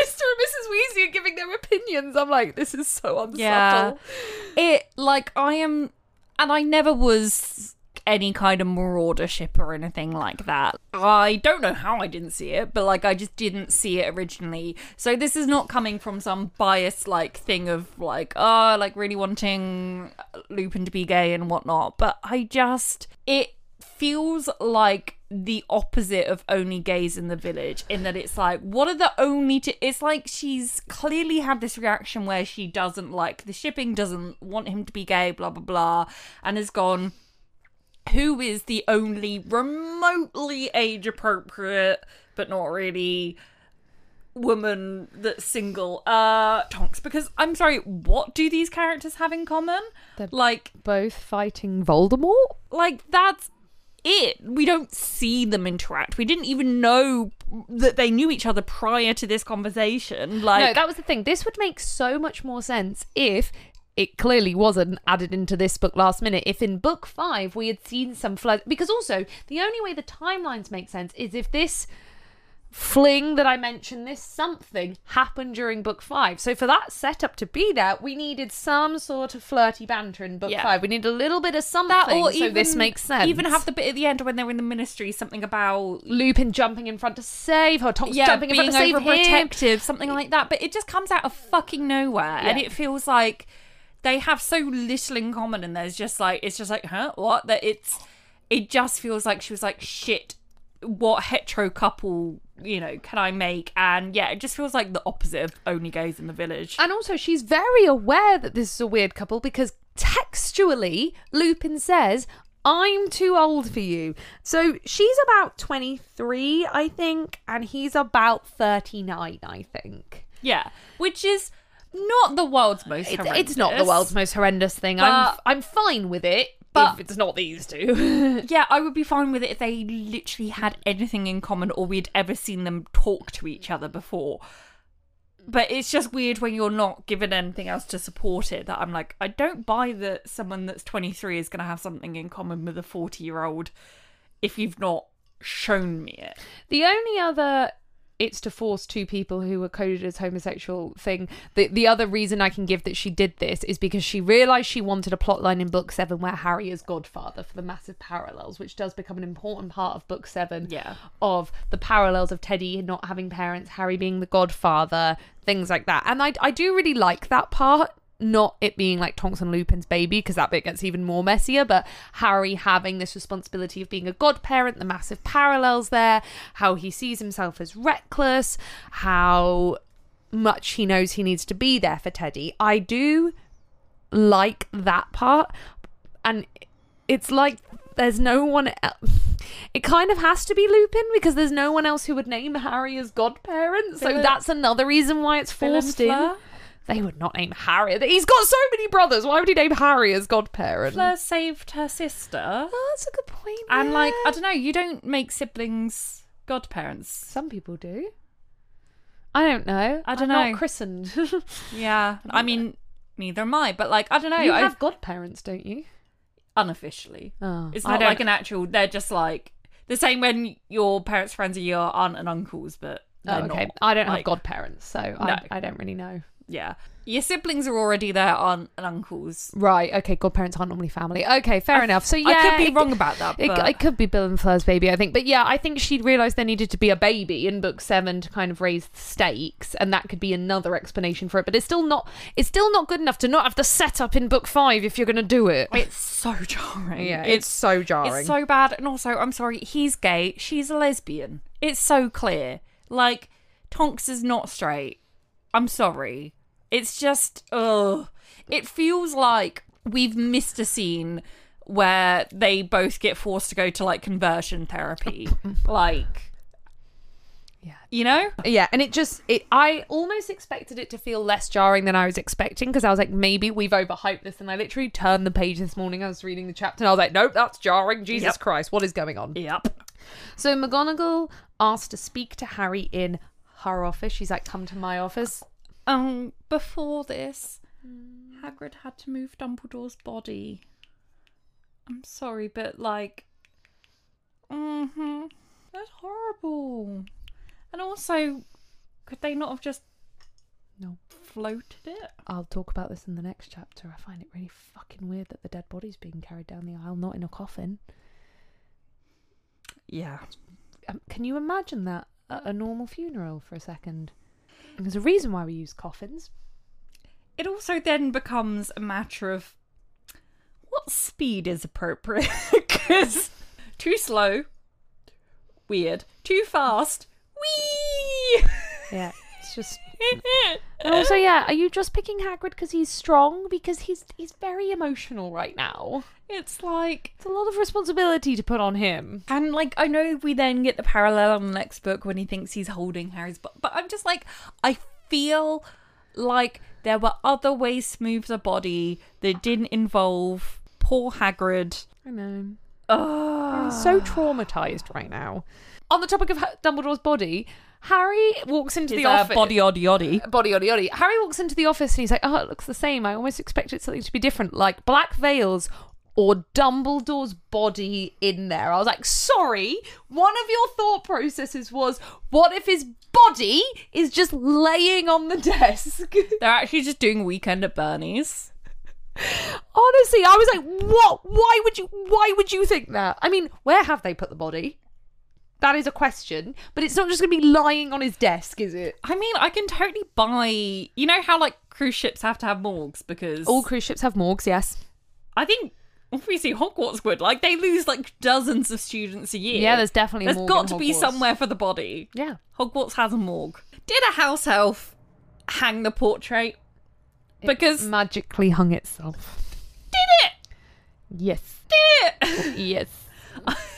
Mr. and Mrs. Weasley are giving their opinions. I'm like, this is so unsubtle. Yeah. it like I am and I never was any kind of marauder ship or anything like that. I don't know how I didn't see it, but like I just didn't see it originally. So this is not coming from some biased like thing of like, oh, like really wanting Lupin to be gay and whatnot. But I just it feels like the opposite of only gays in the village in that it's like what are the only t- it's like she's clearly had this reaction where she doesn't like the shipping doesn't want him to be gay blah blah blah and has gone who is the only remotely age appropriate but not really woman that's single uh tonks because i'm sorry what do these characters have in common They're- like Both fighting Voldemort? like that's it. We don't see them interact. We didn't even know that they knew each other prior to this conversation. Like no, that was the thing. This would make so much more sense if it clearly wasn't added into this book last minute. If in book five we had seen some flood, because also the only way the timelines make sense is if this fling that I mentioned, this something happened during book five. So for that setup to be there, we needed some sort of flirty banter in book Yeah. five. We need a little bit of something. that, or so even this makes sense. Even have the bit at the end when they're in the ministry, something about Lupin jumping in front to save her, Tonks yeah, jumping in front to save him. overprotective, something like that. But it just comes out of fucking nowhere, and it feels like they have so little in common. And there's just like it's just like, huh, what? That it's it just feels like she was like, shit, what hetero couple, you know, can I make? And yeah, it just feels like the opposite of only gays in the village. And also, she's very aware that this is a weird couple because textually, Lupin says, I'm too old for you. So she's about 23, I think, and he's about 39, I think. Yeah, which is not the world's most. It's, horrendous. it's not the world's most horrendous thing. I'm, I'm fine with it, but- if it's not these two. Yeah, I would be fine with it if they literally had anything in common or we'd ever seen them talk to each other before. But it's just weird when you're not given anything else to support it that I'm like, I don't buy that someone that's 23 is going to have something in common with a 40 year old if you've not shown me it. The only other it's to force two people who were coded as homosexual thing. The the other reason I can give that she did this is because she realised she wanted a plotline in book seven where Harry is godfather for the massive parallels, which does become an important part of book seven. Yeah. Of the parallels of Teddy not having parents, Harry being the godfather, things like that. And I I do really like that part. Not it being like Tonks and Lupin's baby, because that bit gets even more messier, but Harry having this responsibility of being a godparent, the massive parallels there, how he sees himself as reckless, how much he knows he needs to be there for Teddy. I do like that part, and it's like there's no one else. It kind of has to be Lupin because there's no one else who would name Harry as godparent. So that's another reason why it's forced in. They would not name Harry. He's got so many brothers. Why would he name Harry as godparent? Fleur saved her sister. Oh, that's a good point. And like. I don't know, you don't make siblings godparents. some people do. I don't know. I don't I'm know. Not christened. Yeah. I mean, neither am I, but like, I don't know. you I have godparents, don't you? unofficially. Oh, It's not like an actual. They're just like the same when your parents' friends are your aunt and uncles, but Oh, okay. not. I don't Like, have godparents, so No. I, I don't really know. Yeah, your siblings are already their aunt and uncles. Right. Okay. Godparents aren't normally family. Okay. Fair enough. So yeah, I could be it- wrong about that, It, but it could be Bill and Fleur's baby, I think. But yeah, I think she realised there needed to be a baby in book seven to kind of raise the stakes, and that could be another explanation for it. But it's still not. It's still not good enough to not have the setup in book five if you're going to do it. it's so jarring. Yeah, it's, so jarring. It's so bad, and also, I'm sorry, he's gay. She's a lesbian. It's so clear. Like Tonks is not straight. I'm sorry. It's just, ugh. It feels like we've missed a scene where they both get forced to go to like conversion therapy. like, Yeah. You know? Yeah, and it just it I almost expected it to feel less jarring than I was expecting because I was like maybe we've overhyped this and I literally turned the page this morning I was reading the chapter and I was like nope that's jarring Jesus Yep. Christ what is going on Yep. So McGonagall asked to speak to Harry in her office she's like come to my office Um, before this, Hagrid had to move Dumbledore's body. I'm sorry, but like, mm-hmm, that's horrible. And also, could they not have just No. floated it? I'll talk about this in the next chapter I find it really fucking weird that the dead body's being carried down the aisle not in a coffin Yeah. um, can you imagine that at a normal funeral for a second there's a reason why we use coffins It also then becomes a matter of what speed is appropriate. Because too slow, weird. Too fast, wee. yeah it's just And also, yeah, are you just picking Hagrid because he's strong? Because he's he's very emotional right now. it's like It's a lot of responsibility to put on him. And like I know we then get the parallel on the next book when he thinks he's holding Harry's butt, but I'm just like I feel like there were other ways to move the body that didn't involve poor Hagrid. I know. Ugh. He's so traumatized right now. On the topic of Dumbledore's body, Harry walks into His, the uh, office. body oddy oddy. body oddy oddy. Harry walks into the office and he's like, "Oh, it looks the same. I almost expected something to be different, like black veils." Or Dumbledore's body in there. I was like, sorry, one of your thought processes was, what if his body is just laying on the desk? They're actually just doing weekend at Bernie's. Honestly, I was like, what? Why would you? Why would you think that? I mean, where have they put the body? That is a question, but it's not just going to be lying on his desk, is it? I mean, I can totally buy. You know how like cruise ships have to have morgues because All cruise ships have morgues, yes. I think obviously Hogwarts would like they lose like dozens of students a year. Yeah, there's definitely a there's morgue got in to be Hogwarts. somewhere for the body. Yeah. Hogwarts has a morgue. Did a house elf hang the portrait? Because magically hung itself. did it? Yes. Did it? Yes.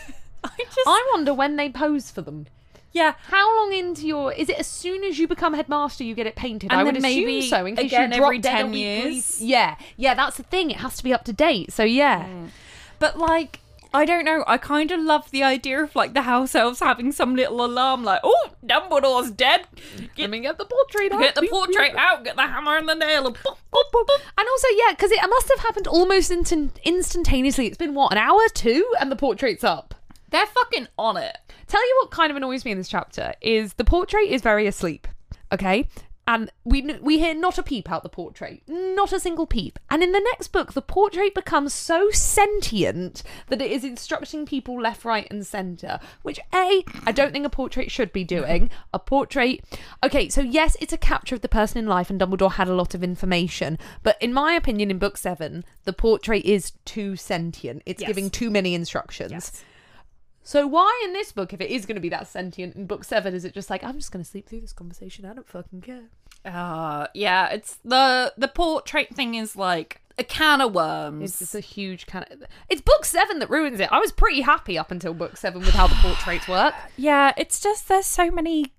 I just I wonder when they pose for them. yeah. How long into your is it as soon as you become headmaster you get it painted? And I would then assume maybe so. In case again you drop every 10 years. Yeah, yeah, that's the thing. It has to be up to date. So yeah, mm. But like I don't know. I kind of love the idea of like the house elves having some little alarm, like, "Oh, Dumbledore's dead. let Get, me get the portrait. out. get the portrait out. Get the hammer and the nail." And boop, Boop, boop. And also, yeah, because it must have happened almost instant- instantaneously. It's been what an hour, two, and the portrait's up. They're fucking on it. Tell you what kind of annoys me in this chapter is the portrait is very asleep. Okay. And we we hear not a peep out the portrait, not a single peep. And in the next book, the portrait becomes so sentient that it is instructing people left, right, and centre. Which a I don't think a portrait should be doing. A portrait, okay. So yes, it's a capture of the person in life, and Dumbledore had a lot of information. But in my opinion, in book seven, the portrait is too sentient. It's Yes. giving too many instructions. So why in this book, if it is going to be that sentient in book seven, is it just like I'm just going to sleep through this conversation? I don't fucking care. Uh, yeah. It's the the portrait thing is like a can of worms. It's just a huge can. of. It's book seven that ruins it. I was pretty happy up until book seven with how the portraits work. Yeah, it's just there's so many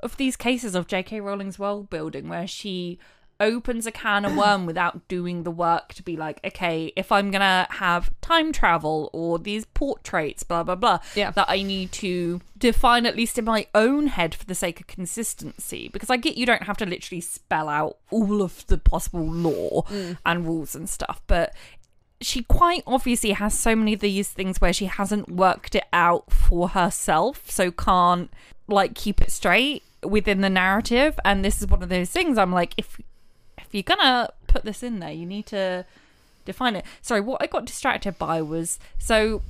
of these cases of J.K. Rowling's world building where she opens a can of worm without doing the work to be like, okay, if I'm gonna have time travel or these portraits, blah blah blah, Yeah. that I need to define at least in my own head for the sake of consistency. Because I get you don't have to literally spell out all of the possible law mm. and rules and stuff, but she quite obviously has so many of these things where she hasn't worked it out for herself, so can't like keep it straight within the narrative. And this is one of those things I'm like, if if you're gonna put this in there, you need to define it. Sorry, what I got distracted by was so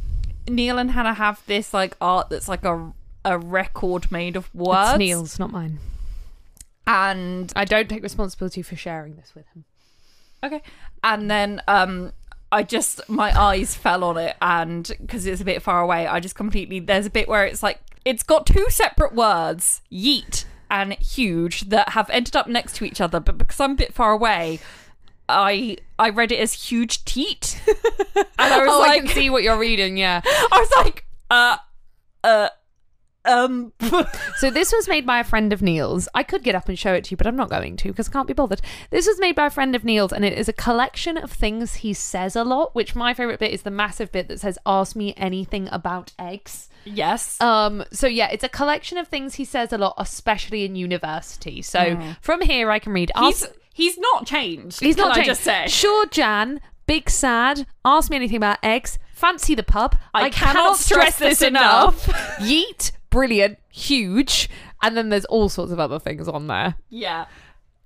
Neil and Hannah have this like art that's like a a record made of words. It's Neil's, not mine. and I don't take responsibility for sharing this with him. Okay. And then um I just my eyes fell on it and because it's a bit far away, I just completely there's a bit where it's like it's got two separate words, yeet and huge that have ended up next to each other, but because I'm a bit far away, I I read it as huge teat. and I was Oh, I like can see what you're reading. Yeah. I was like, uh uh Um, So this was made by a friend of Neil's. I could get up and show it to you, but I'm not going to because I can't be bothered. This was made by a friend of Neil's, and it is a collection of things he says a lot. Which my favorite bit is the massive bit that says "Ask me anything about eggs." Yes. Um, so yeah, it's a collection of things he says a lot, especially in university. So from here, I can read. he's Ask, he's not changed. he's not I changed. just say. Sure, Jan. Big sad. Ask me anything about eggs. Fancy the pub. I cannot stress this enough. Yeet. Brilliant. Huge. And then there's all sorts of other things on there. Yeah,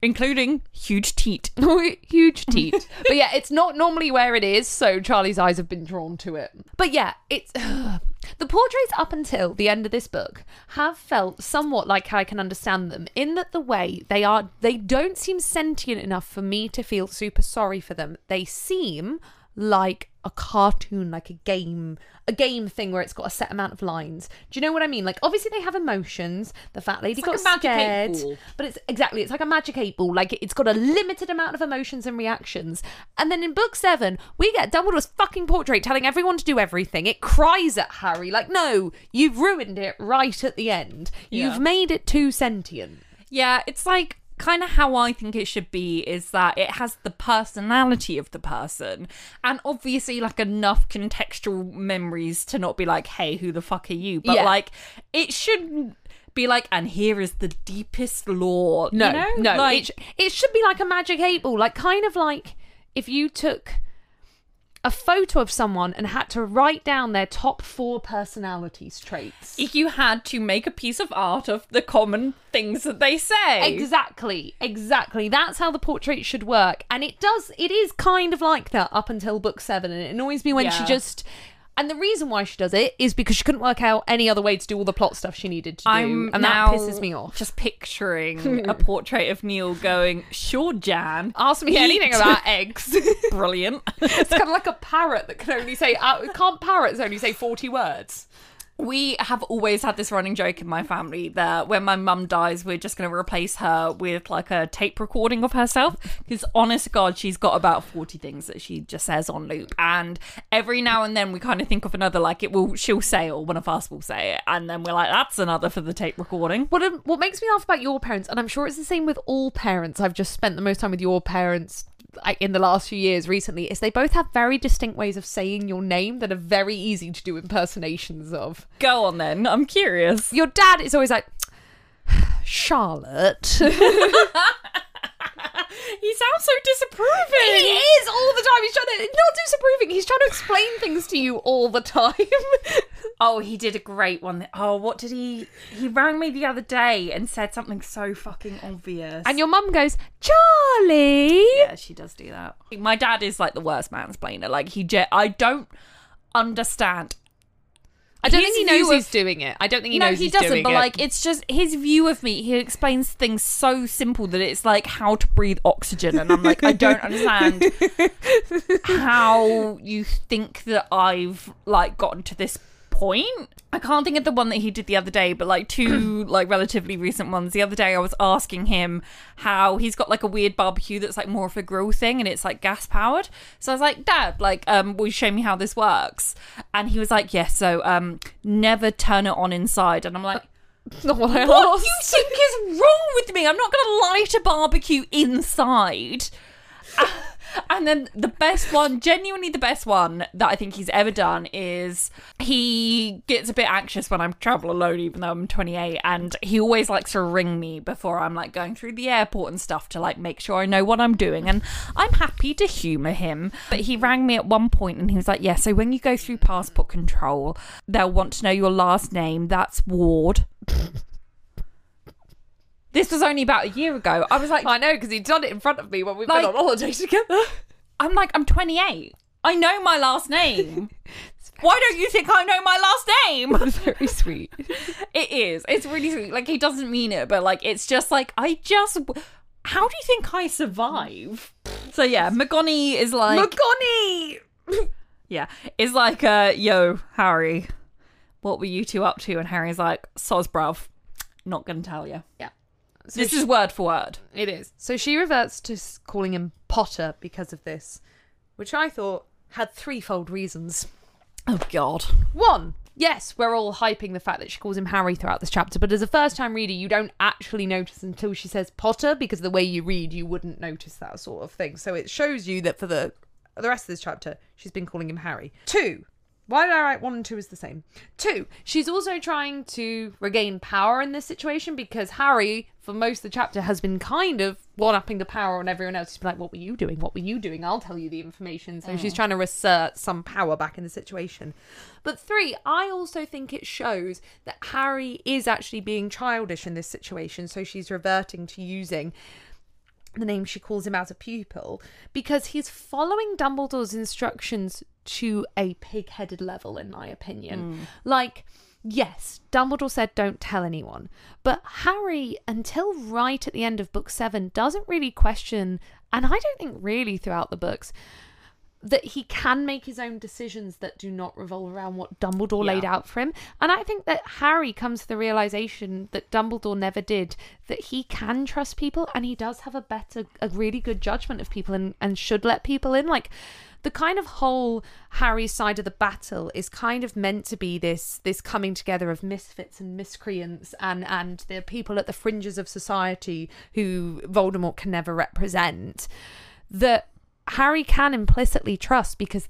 including huge teat. Huge teat. but yeah, it's not normally where it is, so Charlie's eyes have been drawn to it. But yeah, it's. the portraits up until the end of this book have felt somewhat like how I can understand them, in that the way they are, they don't seem sentient enough for me to feel super sorry for them. They seem like a cartoon, like a game, a game thing where it's got a set amount of lines. Do you know what I mean? Like, obviously they have emotions. The fat lady like got a magic eight scared, but it's exactly it's like a magic eight ball. Like it's got a limited amount of emotions and reactions. And then in book seven, we get Dumbledore's fucking portrait telling everyone to do everything. It cries at Harry like, "No, you've ruined it right at the end. Yeah. You've made it too sentient." Yeah, it's like kind of how I think it should be is that it has the personality of the person and obviously like enough contextual memories to not be like, hey, who the fuck are you? But Yeah. like, it shouldn't be like, and here is the deepest lore. No, you know? no, like, it, sh- it should be like a magic eight ball, like kind of like if you took a photo of someone and had to write down their top four personalities traits. if you had to make a piece of art of the common things that they say. Exactly, exactly. That's how the portrait should work. And it does, it is kind of like that up until book seven. And it annoys me when she just. And the reason why she does it is because she couldn't work out any other way to do all the plot stuff she needed to do. I'm and now that pisses me off. Just picturing a portrait of Neil going, "Sure, Jan, Ask me anything about eggs. brilliant." it's kind of like a parrot that can only say, uh, can't parrots only say 40 words? We have always had this running joke in my family that when my mum dies, we're just going to replace her with like a tape recording of herself. Because honest God, she's got about 40 things that she just says on loop. And every now and then we kind of think of another, like it will, she'll say, or one of us will say it. And then we're like, that's another for the tape recording. What, what makes me laugh about your parents, and I'm sure it's the same with all parents, I've just spent the most time with your parents in the last few years recently, is they both have very distinct ways of saying your name that are very easy to do impersonations of. Go on then. I'm curious. Your dad is always like, Charlotte. He sounds so disapproving. he is all the time. He's trying to, not disapproving, he's trying to explain things to you all the time. Oh, he did a great one. Oh, what did he? He rang me the other day and said something so fucking obvious. and your mum goes, Charlie. yeah, she does do that. My dad is like the worst mansplainer. Like he, je- I don't understand. I don't His think he knows view he's doing it. I don't think he knows no, knows he doesn't. But it. like, it's just his view of me. He explains things so simple that it's like how to breathe oxygen, and I'm like, I don't understand how you think that I've like gotten to this point. I can't think of the one that he did the other day, but like two like relatively recent ones. The other day I was asking him how he's got like a weird barbecue that's like more of a grill thing and it's like gas powered. So I was like, Dad, like, um, will you show me how this works? And he was like, Yes, so um never turn it on inside. And I'm like, not what I What asked. you think is wrong with me? I'm not gonna light a barbecue inside. And then the best one, genuinely the best one that I think he's ever done is he gets a bit anxious when I travel alone, even though I'm 28, and he always likes to ring me before I'm like going through the airport and stuff to like make sure I know what I'm doing. And I'm happy to humour him. But he rang me at one point and he was like, Yeah, so when you go through passport control, they'll want to know your last name. That's Ward. This was only about a year ago. I was like, I know because he'd done it in front of me when we've Like- been on holiday together. I'm like, I'm 28. I know my last name. Why don't you think I know my last name? Very sweet. It is. It's really sweet. Like he doesn't mean it, but like it's just like I just. How do you think I survive? So yeah, McGonaghy is like McGonaghy. yeah, is like uh yo Harry, what were you two up to? And Harry's like, soz bruv, not gonna tell you. Yeah. So This she- is word for word. It is. So she reverts to calling him Potter because of this, which I thought had threefold reasons. Oh god. One, yes, we're all hyping the fact that she calls him Harry throughout this chapter, but as a first time reader, you don't actually notice until she says Potter because the way you read, you wouldn't notice that sort of thing. So it shows you that for the the rest of this chapter, she's been calling him Harry. Two, why did I write one and two is the same? Two, she's also trying to regain power in this situation because Harry, for most of the chapter, has been kind of one upping the power on everyone else. She's been like, What were you doing? What were you doing? I'll tell you the information. So she's mm. trying to assert some power back in the situation. But three, I also think it shows that Harry is actually being childish in this situation. So she's reverting to using the name she calls him as a pupil because he's following Dumbledore's instructions to a pig headed level, in my opinion. Mm. Like, yes, Dumbledore said don't tell anyone, but Harry, until right at the end of book seven, doesn't really question, and I don't think really throughout the books. That he can make his own decisions that do not revolve around what Dumbledore laid out for him. And I think that Harry comes to the realization that Dumbledore never did, that he can trust people and he does have a better, a really good judgment of people and, and should let people in. Like, the kind of whole Harry's side of the battle is kind of meant to be this this coming together of misfits and miscreants and and the people at the fringes of society who Voldemort can never represent that Harry can implicitly trust because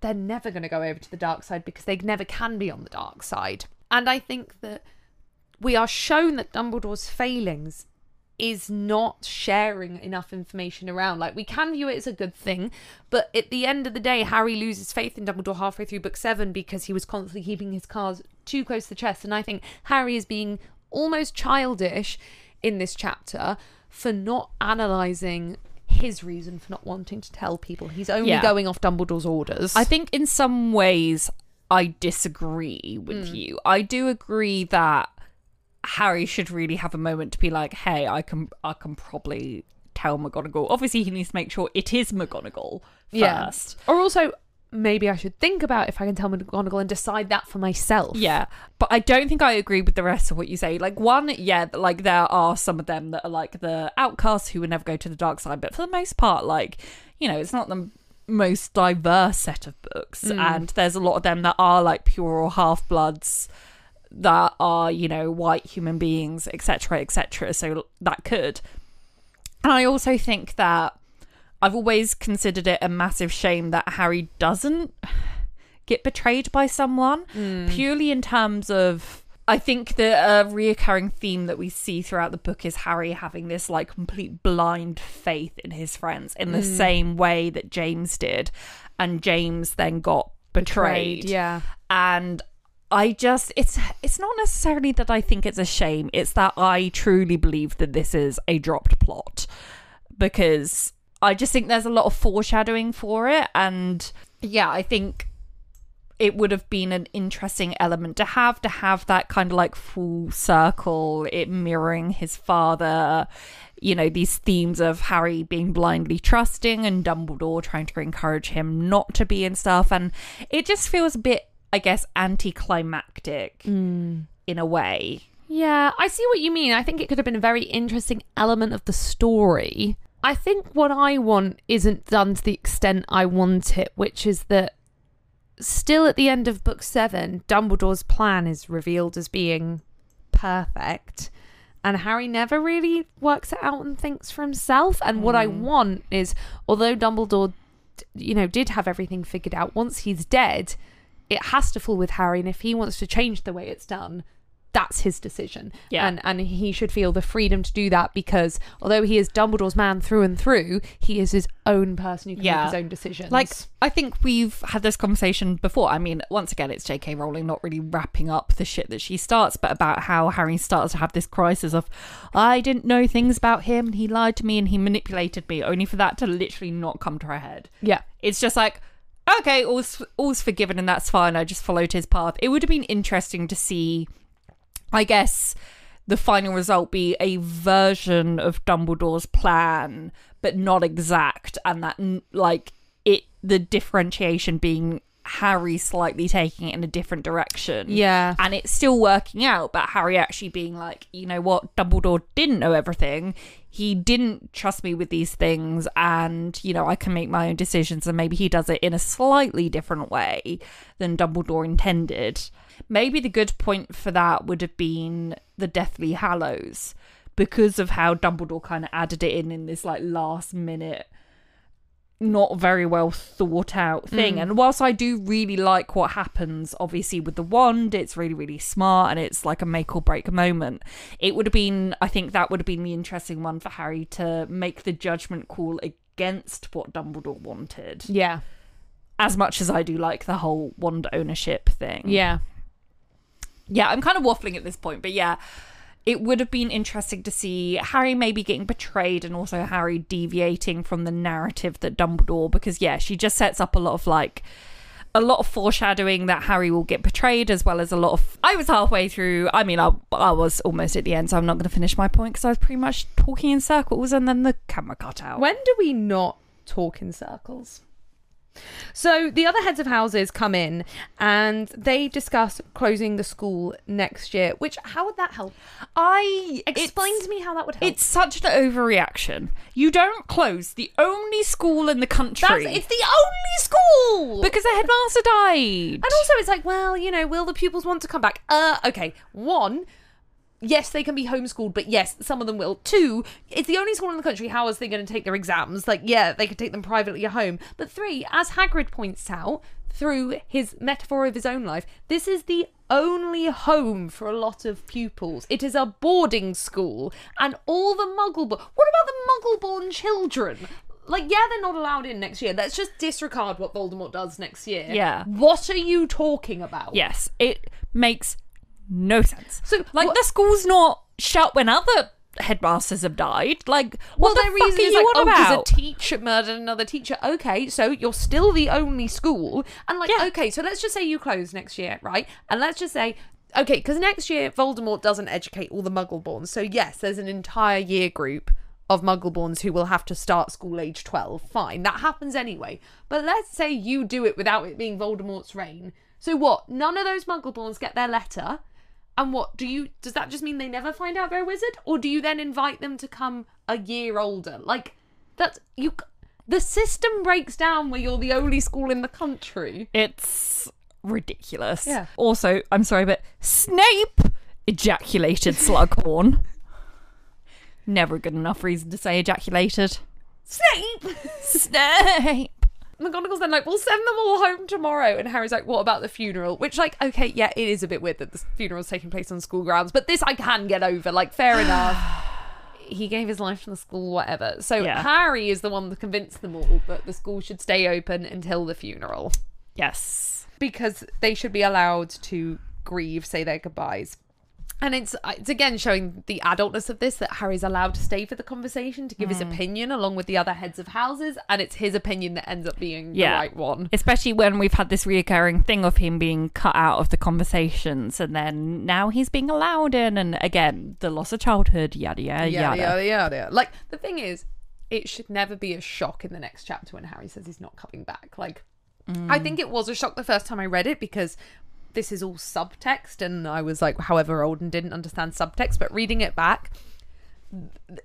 they're never going to go over to the dark side because they never can be on the dark side. And I think that we are shown that Dumbledore's failings is not sharing enough information around. Like we can view it as a good thing, but at the end of the day, Harry loses faith in Dumbledore halfway through book seven because he was constantly keeping his cards too close to the chest. And I think Harry is being almost childish in this chapter for not analysing his reason for not wanting to tell people. He's only Yeah. going off Dumbledore's orders. I think in some ways I disagree with hmm. you. I do agree that Harry should really have a moment to be like, "Hey, I can I can probably tell McGonagall." Obviously, he needs to make sure it is McGonagall first. Or also, maybe I should think about if I can tell McGonagall and decide that for myself. Yeah, but I don't think I agree with the rest of what you say. Like one, yeah, like there are some of them that are like the outcasts who would never go to the dark side, but for the most part, like you know, it's not the most diverse set of books, mm. and there's a lot of them that are like pure or half bloods that are you know white human beings, etc., etc. So that could, and I also think that I've always considered it a massive shame that Harry doesn't get betrayed by someone purely in terms of I think the uh, reoccurring theme that we see throughout the book is Harry having this like complete blind faith in his friends in the same way that James did, and James then got betrayed. Yeah. and I just it's it's not necessarily that I think it's a shame. It's that I truly believe that this is a dropped plot because I just think there's a lot of foreshadowing for it, and yeah, I think it would have been an interesting element to have to have that kind of like full circle it mirroring his father you know these themes of harry being blindly trusting and dumbledore trying to encourage him not to be and stuff and it just feels a bit i guess anticlimactic mm. in a way Yeah, I see what you mean. I think it could have been a very interesting element of the story. I think what I want isn't done to the extent I want it, which is that still at the end of book seven, Dumbledore's plan is revealed as being perfect. And Harry never really works it out and thinks for himself. And what I hmm. want is, although Dumbledore, you know, did have everything figured out, once he's dead, it has to fall with Harry. And if he wants to change the way it's done, that's his decision. Yeah. And and he should feel the freedom to do that because although he is Dumbledore's man through and through, he is his own person who can Yeah. make his own decisions. Like, I think we've had this conversation before. I mean, once again, it's J.K. Rowling not really wrapping up the shit that she starts, but about how Harry starts to have this crisis of, I didn't know things about him, and he lied to me, and he manipulated me, only for that to literally not come to her head. yeah. It's just like, okay, all's, all's forgiven, and that's fine. I just followed his path. It would have been interesting to see, I guess, the final result be a version of Dumbledore's plan, but not exact, and that like it the differentiation being Harry slightly taking it in a different direction. Yeah. And it's still working out, but Harry actually being like, you know what, Dumbledore didn't know everything. He didn't trust me with these things, and, you know, I can make my own decisions, and maybe he does it in a slightly different way than Dumbledore intended. Maybe the good point for that would have been the Deathly Hallows because of how Dumbledore kind of added it in in this like last minute not very well thought out thing. Mm. And whilst I do really like what happens, obviously, with the wand, it's really, really smart and it's like a make or break moment. It would have been, I think that would have been the interesting one for Harry to make the judgment call against what Dumbledore wanted. Yeah. As much as I do like the whole wand ownership thing. Yeah. Yeah, I'm kind of waffling at this point, but yeah, it would have been interesting to see Harry maybe getting betrayed and also Harry deviating from the narrative that Dumbledore, because yeah, she just sets up a lot of like a lot of foreshadowing that Harry will get betrayed, as well as a lot of. I was halfway through. I mean, I, I was almost at the end, so I'm not going to finish my point because I was pretty much talking in circles, and then the camera cut out. When do we not talk in circles? So the other heads of houses come in and they discuss closing the school next year. Which how would that help? I Explain to me how that would help. It's such an overreaction. You don't close the only school in the country That's, it's the only school because the headmaster died. And also, it's like, well, you know, will the pupils want to come back? Uh, okay. One, yes, they can be homeschooled, but yes, some of them will. Two, it's the only school in the country. How is they going to take their exams? Like, yeah, they could take them privately at home. But three, as Hagrid points out through his metaphor of his own life, this is the only home for a lot of pupils. It is a boarding school, and all the Muggle. What about the Muggle-born children? Like, yeah, they're not allowed in next year. Let's just disregard what Voldemort does next year. Yeah. What are you talking about? yes, it makes no sense. So, like what- the school's not shut when other headmasters have died. Like, Well, what the their fuck reason are is you like, on oh, because about? a teacher murdered another teacher. Okay, so you're still the only school, and like, Yeah. okay, so let's just say you close next year, right? And let's just say, okay, because next year Voldemort doesn't educate all the Muggleborns, so yes, there's an entire year group of Muggleborns who will have to start school age twelve. Fine, that happens anyway. But let's say you do it without it being Voldemort's reign. So what? None of those Muggleborns get their letter. And what do you does that just mean they never find out they're a wizard or do you then invite them to come a year older? Like that's you the system breaks down where you're the only school in the country. It's ridiculous. Yeah. Also, I'm sorry, but Snape ejaculated Slughorn. Never a good enough reason to say ejaculated. Snape. Snape. McGonagall's then like, we'll send them all home tomorrow. And Harry's like, what about the funeral? Which, like, okay, yeah, it is a bit weird that the funeral's taking place on school grounds, but this I can get over. Like, fair enough. He gave his life to the school, whatever. So Yeah. Harry is the one that convinced them all that the school should stay open until the funeral. Yes. because they should be allowed to grieve, say their goodbyes. And it's uh, it's again showing the adultness of this that Harry's allowed to stay for the conversation to give his hmm. opinion along with the other heads of houses, and it's his opinion that ends up being Yeah. the right one. Especially when we've had this reoccurring thing of him being cut out of the conversations and then now he's being allowed in and again, the loss of childhood, yada yada yada. yada yada. Like the thing is, it should never be a shock in the next chapter when Harry says he's not coming back. Like I hmm. think it was a shock the first time I read it because this is all subtext and I was like however old and didn't understand subtext, but reading it back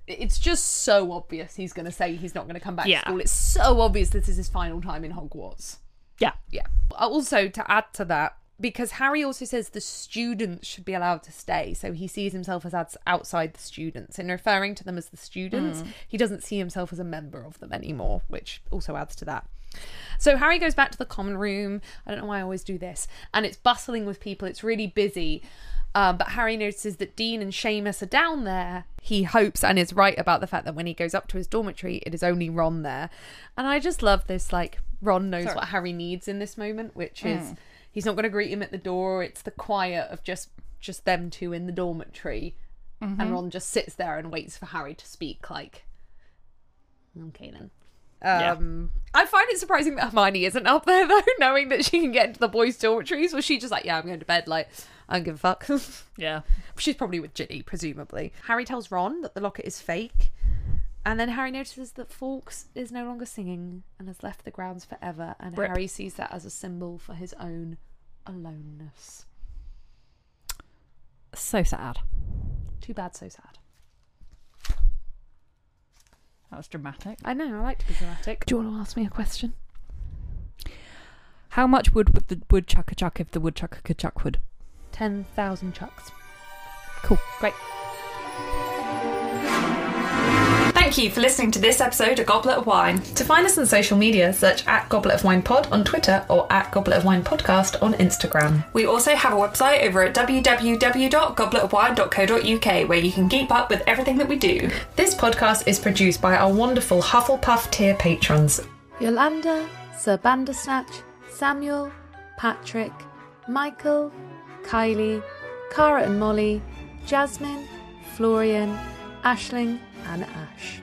it's just so obvious he's going to say he's not going to come back Yeah. to school. It's so obvious this is his final time in Hogwarts. Yeah. Yeah. Uh, also, to add to that, because Harry also says the students should be allowed to stay, so he sees himself as outside the students. In referring to them as the students, mm. he doesn't see himself as a member of them anymore, which also adds to that. So Harry goes back to the common room. I don't know why I always do this, and it's bustling with people. It's really busy. Um, but Harry notices that Dean and Seamus are down there. He hopes and is right about the fact that when he goes up to his dormitory, it is only Ron there. And I just love this. Like Ron knows what Harry needs in this moment, which is he's not going to greet him at the door. It's the quiet of just just them two in the dormitory, and Ron just sits there and waits for Harry to speak. Like, okay then. Yeah. Um, I find it surprising that Hermione isn't up there though, knowing that she can get into the boys' dormitories. Was she just like, yeah, I'm going to bed? Like, I don't give a fuck. Yeah. She's probably with Ginny, presumably. Harry tells Ron that the locket is fake. And then Harry notices that Fawkes is no longer singing and has left the grounds forever. And Rip. Harry sees that as a symbol for his own aloneness. So sad. Too bad, so sad. That was dramatic. I know, I like to be dramatic. Do you want to ask me a question? How much wood would the woodchucker chuck if the woodchucker could chuck wood? 10,000 chucks. Cool. Great. Thank you for listening to this episode of Goblet of Wine. To find us on social media, search at Goblet of Wine Pod on Twitter or at Goblet of Wine Podcast on Instagram. We also have a website over at www.gobletofwine.co.uk where you can keep up with everything that we do. This podcast is produced by our wonderful Hufflepuff tier patrons Yolanda, Sir Bandersnatch, Samuel, Patrick, Michael, Kylie, Cara and Molly, Jasmine, Florian, Ashling, and Ash.